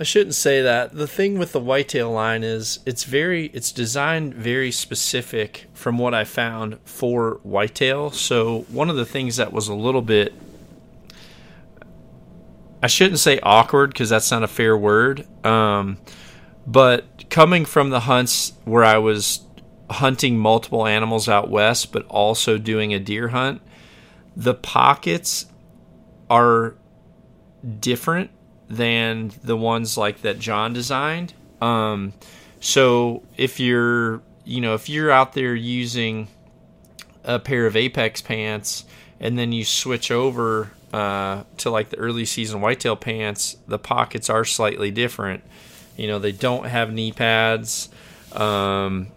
Speaker 1: I shouldn't say that. The thing with the whitetail line is it's very it's designed very specific from what I found for whitetail. So one of the things that was a little bit I shouldn't say awkward because that's not a fair word. Um, but coming from the hunts where I was hunting multiple animals out west, but also doing a deer hunt, the pockets are different than the ones like that John designed. Um, so if you're, you know, if you're out there using a pair of Apex pants and then you switch over uh, to like the early season whitetail pants, the pockets are slightly different. You know, they don't have knee pads. Um,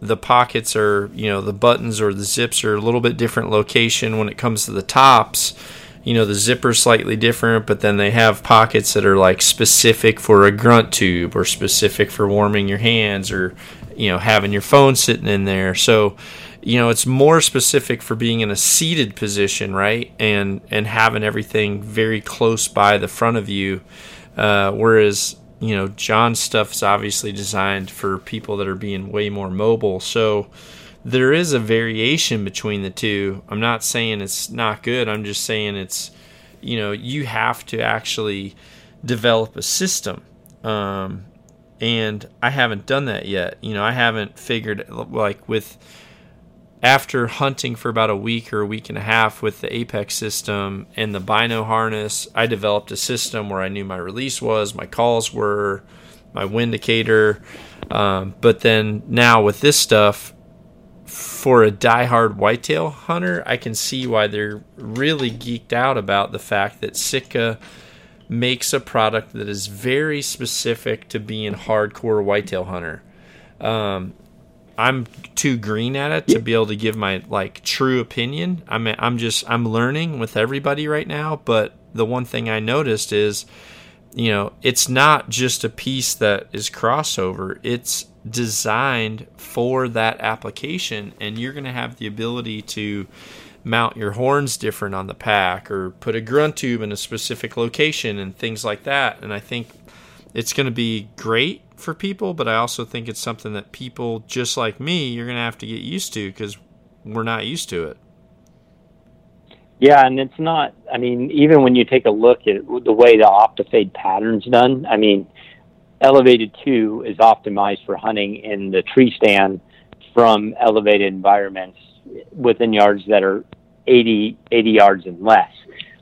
Speaker 1: the pockets are, you know, the buttons or the zips are a little bit different location when it comes to the tops you know the zipper's slightly different but then they have pockets that are like specific for a grunt tube or specific for warming your hands or you know having your phone sitting in there. So you know it's more specific for being in a seated position right and and having everything very close by the front of you uh, whereas you know john's stuff is obviously designed for people that are being way more mobile. So there is a variation between the two. I'm not saying it's not good. I'm just saying it's, you know, you have to actually develop a system. Um, and I haven't done that yet. You know, I haven't figured like with after hunting for about a week or a week and a half with the Apex system and the Bino harness, I developed a system where I knew my release was, my calls were, my wind indicator. Um, but then now with this stuff, for a die-hard whitetail hunter, I can see why they're really geeked out about the fact that Sitka makes a product that is very specific to being hardcore whitetail hunter. Um, I'm too green at it to be able to give my like true opinion. I'm I'm just I'm learning with everybody right now, but the one thing I noticed is you know, it's not just a piece that is crossover. It's designed for that application and you're going to have the ability to mount your horns different on the pack or put a grunt tube in a specific location and things like that. And I think it's going to be great for people, but I also think it's something that people just like me, you're going to have to get used to because we're not used to it.
Speaker 2: Yeah, and it's not. I mean, even when you take a look at the way the OptiFade pattern's done, I mean, Elevated Two is optimized for hunting in the tree stand from elevated environments within yards that are 80, 80 yards and less.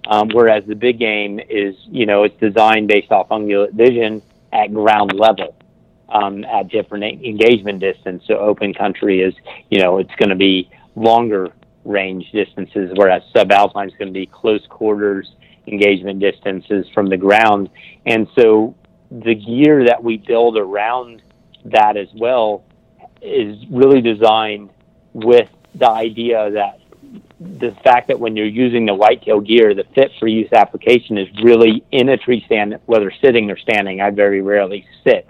Speaker 2: Um, whereas the big game is, you know, it's designed based off ungulate vision at ground level um, at different engagement distance. So open country is, you know, it's going to be longer range distances, whereas subalpine is going to be close quarters engagement distances from the ground. And so the gear that we build around that as well is really designed with the idea that the fact that when you're using the whitetail gear, the fit for use application is really in a tree stand, whether sitting or standing. I very rarely sit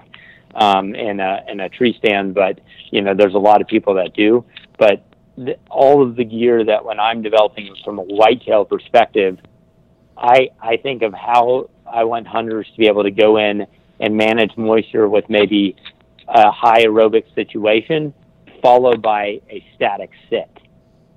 Speaker 2: um, in a in a tree stand, but you know there's a lot of people that do. But the, all of the gear that when I'm developing from a whitetail perspective, I I think of how I want hunters to be able to go in and manage moisture with maybe a high aerobic situation, followed by a static sit.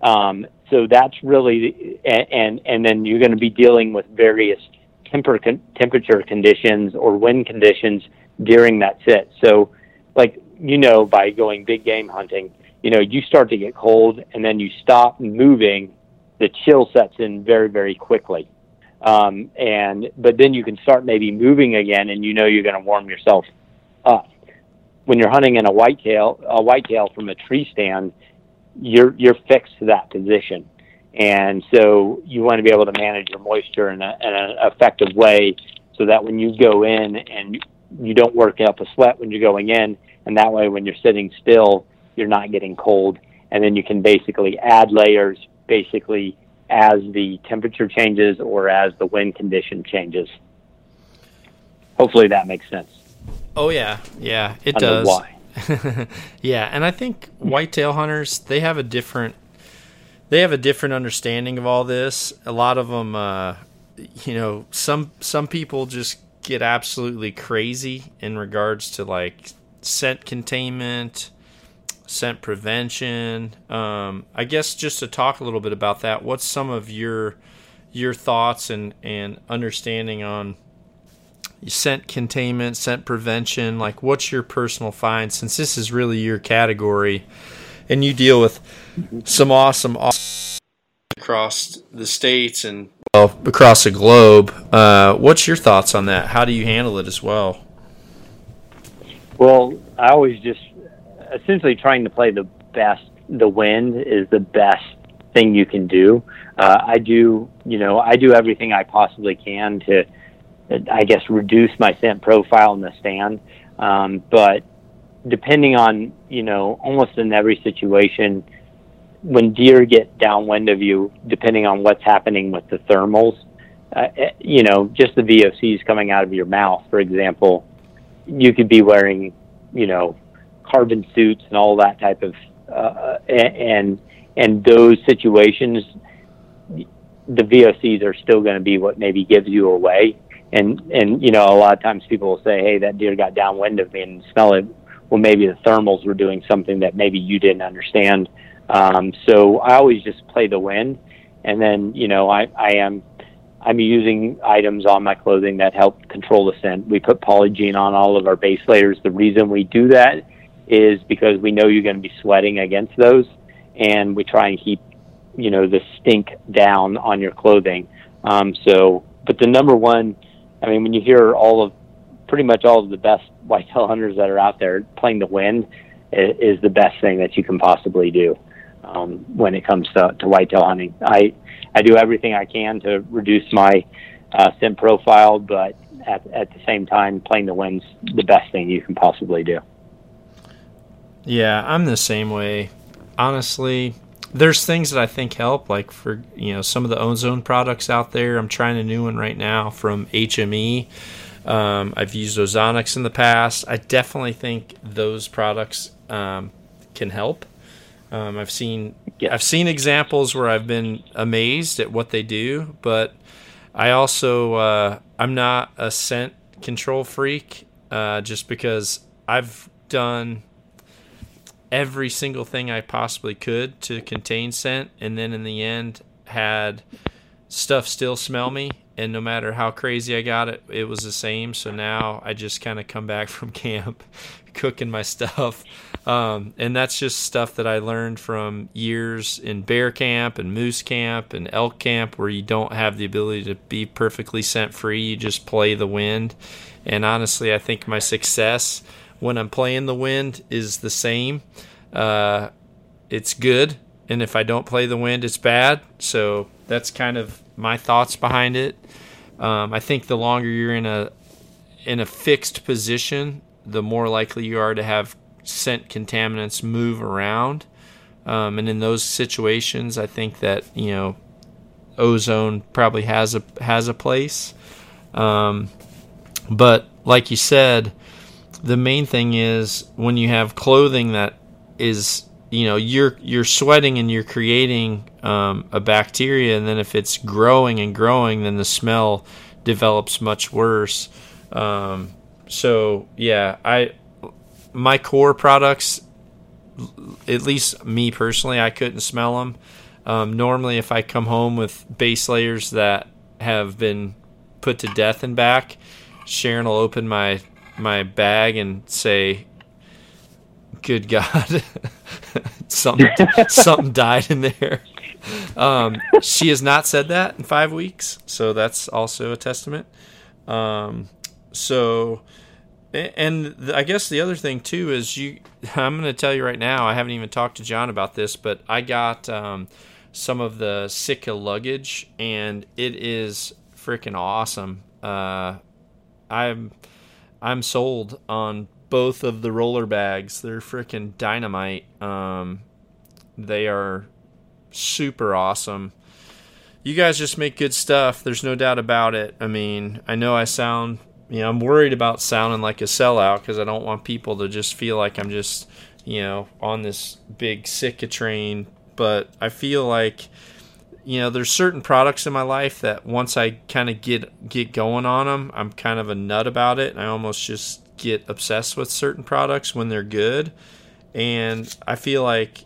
Speaker 2: Um, so that's really and and then you're going to be dealing with various temper temperature conditions or wind conditions during that sit. So, like you know, by going big game hunting, you know, you start to get cold and then you stop moving, the chill sets in very, very quickly. Um, and but then you can start maybe moving again, and you know you're going to warm yourself up. When you're hunting in a whitetail, a whitetail from a tree stand, you're you're fixed to that position, and so you want to be able to manage your moisture in, a, in an effective way, so that when you go in and you don't work up a sweat when you're going in, and that way when you're sitting still, you're not getting cold, and then you can basically add layers basically as the temperature changes or as the wind condition changes. Hopefully that makes sense.
Speaker 1: Oh yeah, yeah, it does. Why? yeah, and I think whitetail hunters they have a different they have a different understanding of all this. A lot of them, uh, you know, some some people just get absolutely crazy in regards to like scent containment, scent prevention. Um, I guess just to talk a little bit about that, what's some of your your thoughts and and understanding on scent containment, scent prevention? Like, what's your personal find since this is really your category, and you deal with some awesome, awesome across the states and well across the globe. Uh, what's your thoughts on that? How do you handle it as well?
Speaker 2: Well, I always just essentially trying to play the best. The wind is the best thing you can do. Uh, I do, you know, I do everything I possibly can to, I guess, reduce my scent profile in the stand. Um, but depending on, you know, almost in every situation, when deer get downwind of you, depending on what's happening with the thermals, uh, eh, you know, just the VOCs coming out of your mouth, for example, you could be wearing, you know, carbon suits and all that type of, uh, and and those situations, the VOCs are still going to be what maybe gives you away. And and you know, a lot of times people will say, "Hey, that deer got downwind of me and smell it." Well, maybe the thermals were doing something that maybe you didn't understand. Um, so I always just play the wind, and then you know, I I am I'm using items on my clothing that help control the scent. We put Polygiene on all of our base layers. The reason we do that is because we know you're going to be sweating against those, and we try and keep, you know, the stink down on your clothing. Um, so, but the number one, I mean, when you hear all of, pretty much all of the best whitetail hunters that are out there, playing the wind is, is the best thing that you can possibly do um, when it comes to, to whitetail hunting. I I do everything I can to reduce my uh, scent profile, but at, at the same time, playing the wind's the best thing you can possibly do.
Speaker 1: Yeah, I'm the same way. Honestly, there's things that I think help, like for you know some of the ozone products out there. I'm trying a new one right now from HME. Um, I've used Ozonics in the past. I definitely think those products um, can help. Um, I've seen yeah. I've seen examples where I've been amazed at what they do, but I also uh, I'm not a scent control freak uh, just because I've done every single thing I possibly could to contain scent, and then in the end had stuff still smell me. And no matter how crazy I got it, it was the same. So now I just kind of come back from camp, cooking my stuff, um, and that's just stuff that I learned from years in bear camp and moose camp and elk camp, where you don't have the ability to be perfectly scent free. You just play the wind. And honestly, I think my success when I'm playing the wind is the same. Uh, it's good, and if I don't play the wind, it's bad. So that's kind of my thoughts behind it. Um, I think the longer you're in a in a fixed position, the more likely you are to have scent contaminants move around. Um, and in those situations, I think that you know ozone probably has a has a place. Um, but like you said, the main thing is when you have clothing that is you know you're you're sweating and you're creating um, a bacteria, and then if it's growing and growing, then the smell develops much worse. Um, so yeah, I my core products, at least me personally, I couldn't smell them. Um, normally, if I come home with base layers that have been put to death and back, Sharon will open my my bag and say, "Good God, something something died in there." Um, she has not said that in five weeks, so that's also a testament. Um, so and I guess the other thing too is you. I'm going to tell you right now. I haven't even talked to John about this, but I got um, some of the Sitka luggage, and it is freaking awesome. Uh, I'm I'm sold on both of the roller bags. They're freaking dynamite. Um, they are super awesome. You guys just make good stuff. There's no doubt about it. I mean, I know I sound you know, I'm worried about sounding like a sellout because I don't want people to just feel like I'm just, you know, on this big Sitka train. But I feel like, you know, there's certain products in my life that once I kind of get get going on them, I'm kind of a nut about it. I almost just get obsessed with certain products when they're good. And I feel like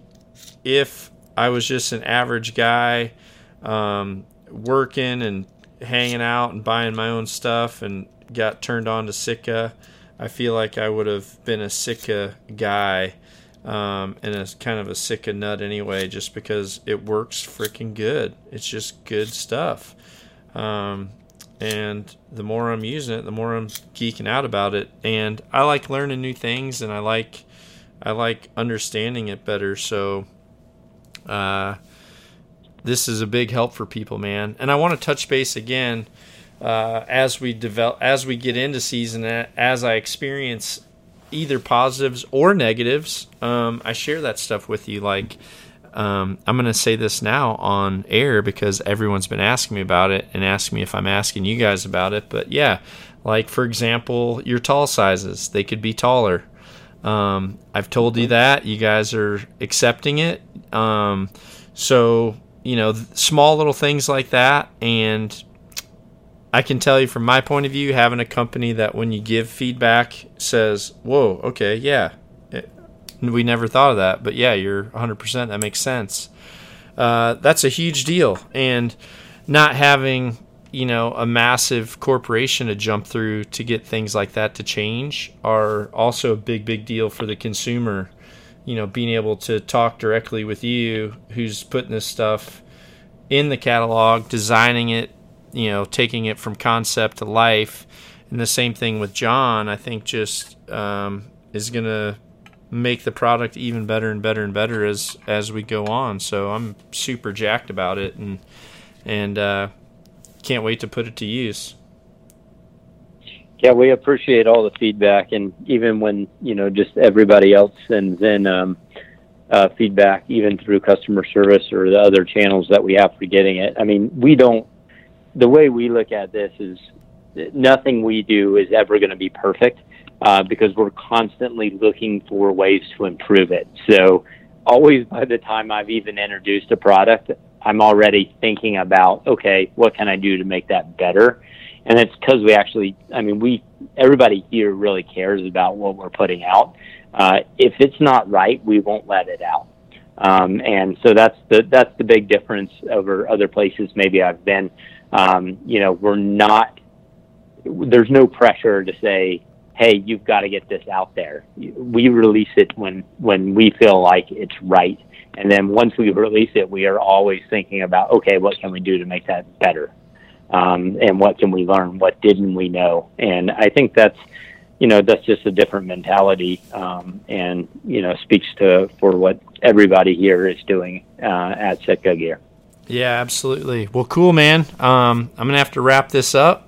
Speaker 1: if I was just an average guy, um, working and hanging out and buying my own stuff and got turned on to Sitka, I feel like I would have been a Sitka guy um, and it's kind of a Sitka nut anyway, just because it works freaking good. It's just good stuff. Um, and the more I'm using it, the more I'm geeking out about it. And I like learning new things, and I like I like understanding it better. So, uh, this is a big help for people, man. And I want to touch base again uh, as we develop as we get into season as I experience either positives or negatives um, I share that stuff with you. Like um, I'm gonna say this now on air because everyone's been asking me about it and asking me if I'm asking you guys about it but yeah like for example your tall sizes they could be taller. Um, I've told you that. You guys are accepting it. Um, so you know small little things like that and I can tell you from my point of view, having a company that when you give feedback says, "Whoa, okay, yeah, it, we never thought of that," but yeah, you're 100%. That makes sense. Uh, that's a huge deal, and not having you know a massive corporation to jump through to get things like that to change are also a big, big deal for the consumer. You know, being able to talk directly with you, who's putting this stuff in the catalog, designing it, you know taking it from concept to life and the same thing with john i think just um, is going to make the product even better and better and better as as we go on so i'm super jacked about it and and uh, can't wait to put it to use
Speaker 2: Yeah, we appreciate all the feedback, and even when you know just everybody else sends in um, uh, feedback, even through customer service or the other channels that we have for getting it. I mean, we don't. The way we look at this is nothing we do is ever going to be perfect uh, because we're constantly looking for ways to improve it. So, always by the time I've even introduced a product, I'm already thinking about, okay, what can I do to make that better? And it's because we actually, I mean, we, everybody here really cares about what we're putting out. Uh, if it's not right, we won't let it out. Um, and so that's the, that's the big difference over other places maybe I've been. Um, you know, we're not, there's no pressure to say, hey, you've got to get this out there. We release it when when we feel like it's right, and then once we release it, we are always thinking about okay, what can we do to make that better, um, and what can we learn? What didn't we know? And I think that's you know that's just a different mentality, um, and you know speaks to for what everybody here is doing uh, at Sitka Gear.
Speaker 1: Yeah, absolutely. Well, cool, man. Um, I'm gonna have to wrap this up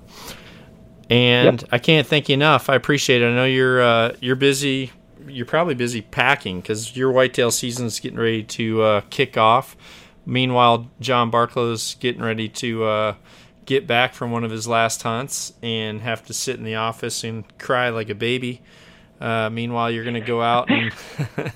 Speaker 1: and yep. I can't thank you enough. I appreciate it. I know you're uh, you're busy. You're probably busy packing because your whitetail season is getting ready to uh, kick off. Meanwhile, John Barklow's getting ready to uh, get back from one of his last hunts and have to sit in the office and cry like a baby. Uh, meanwhile, you're going to go out and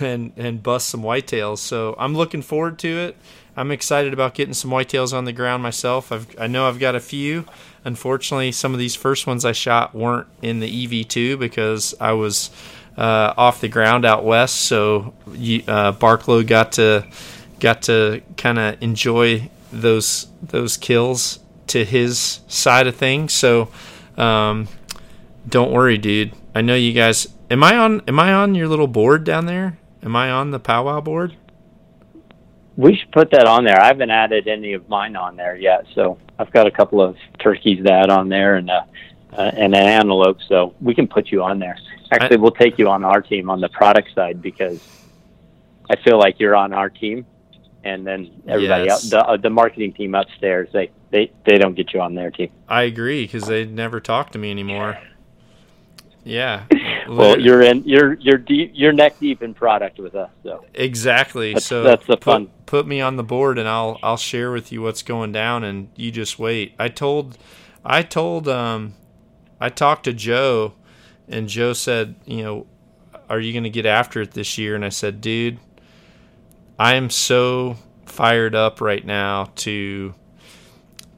Speaker 1: and and bust some whitetails. So I'm looking forward to it. I'm excited about getting some whitetails on the ground myself. I've, I know I've got a few. Unfortunately, some of these first ones I shot weren't in the EV2 because I was uh, off the ground out west. So uh, Barklow got to got to kind of enjoy those those kills to his side of things. So um, don't worry, dude. I know you guys. Am I on? Am I on your little board down there? Am I on the powwow board?
Speaker 2: We should put that on there. I haven't added any of mine on there yet, so I've got a couple of turkeys to add on there and uh, uh, and an antelope. So we can put you on there. Actually, I, we'll take you on our team on the product side because I feel like you're on our team, and then everybody yes. else, the uh, the marketing team upstairs, they they they don't get you on their team.
Speaker 1: I agree because they never talk to me anymore. Yeah.
Speaker 2: well, you're in you're you're deep you're neck deep in product with us. So
Speaker 1: exactly.
Speaker 2: That's,
Speaker 1: so
Speaker 2: that's the fun.
Speaker 1: Put, put me on the board, and I'll I'll share with you what's going down, and you just wait. I told I told um I talked to Joe, and Joe said, you know, are you going to get after it this year? And I said, dude, I am so fired up right now to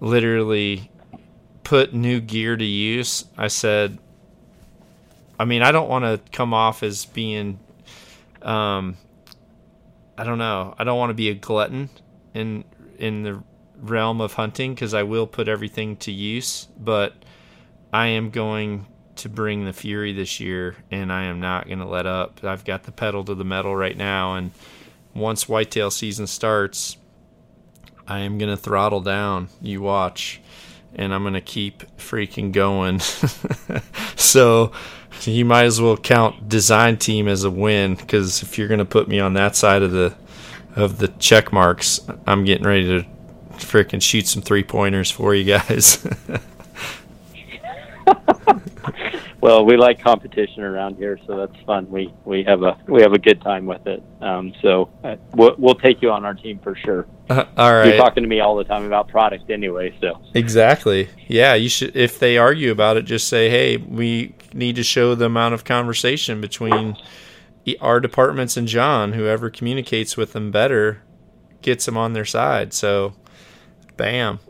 Speaker 1: literally put new gear to use. I said I mean, I don't want to come off as being, um, I don't know. I don't want to be a glutton in in the realm of hunting because I will put everything to use, but I am going to bring the fury this year, and I am not going to let up. I've got the pedal to the metal right now, and once whitetail season starts, I am going to throttle down. You watch, and I'm going to keep freaking going. so you might as well count design team as a win because if you're going to put me on that side of the of the check marks, I'm getting ready to freaking shoot some three pointers for you guys.
Speaker 2: well, we like competition around here, so that's fun. We we have a we have a good time with it. Um, so uh, we'll, we'll take you on our team for sure.
Speaker 1: Uh, all right.
Speaker 2: You're talking to me all the time about product anyway, so
Speaker 1: exactly. Yeah, you should. If they argue about it, just say, "Hey, we need to show the amount of conversation between our departments and John. Whoever communicates with them better gets them on their side." So, bam.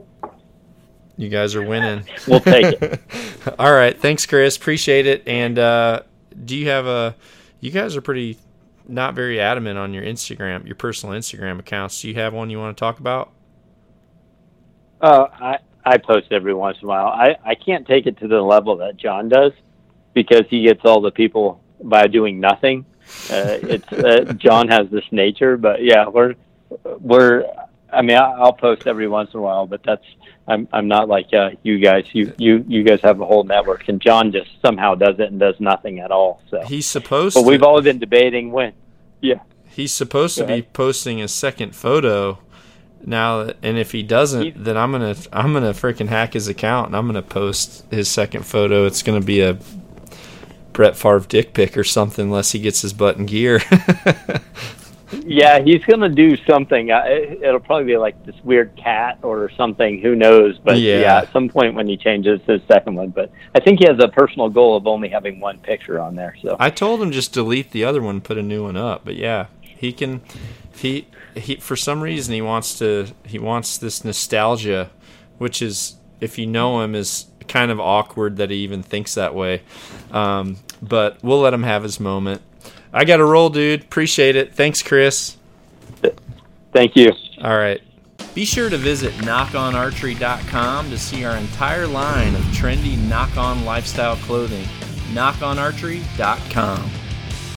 Speaker 1: You guys are winning.
Speaker 2: we'll take it.
Speaker 1: All right. Thanks, Chris. Appreciate it. And uh, do you have a? You guys are pretty not very adamant on your Instagram, your personal Instagram accounts. Do you have one you want to talk about?
Speaker 2: Uh, I I post every once in a while. I I can't take it to the level that John does because he gets all the people by doing nothing. Uh, it's uh, John has this nature, but yeah, we're we're I mean, I'll post every once in a while, but that's I'm I'm not like uh, you guys. You you you guys have a whole network, and John just somehow does it and does nothing at all. So
Speaker 1: he's supposed.
Speaker 2: But to, we've all been debating when. Yeah.
Speaker 1: He's supposed Go to ahead. be posting his second photo Now, and if he doesn't, then I'm gonna I'm gonna freaking hack his account and I'm gonna post his second photo. It's gonna be a Brett Favre dick pic or something, unless he gets his butt in gear.
Speaker 2: yeah, he's gonna do something. Uh, it'll probably be like this weird cat or something. Who knows? But yeah. yeah. at some point when he changes his second one. But I think he has a personal goal of only having one picture on there. So
Speaker 1: I told him just delete the other one, put a new one up. But yeah, he can. He he for some reason he wants to. He wants this nostalgia, which is if you know him is kind of awkward that he even thinks that way. Um, but we'll let him have his moment. I got to roll, dude. Appreciate it. Thanks, Chris.
Speaker 2: Thank you.
Speaker 1: All right. Be sure to visit nockonarchery.com to see our entire line of trendy Nock On lifestyle clothing. nockonarchery.com.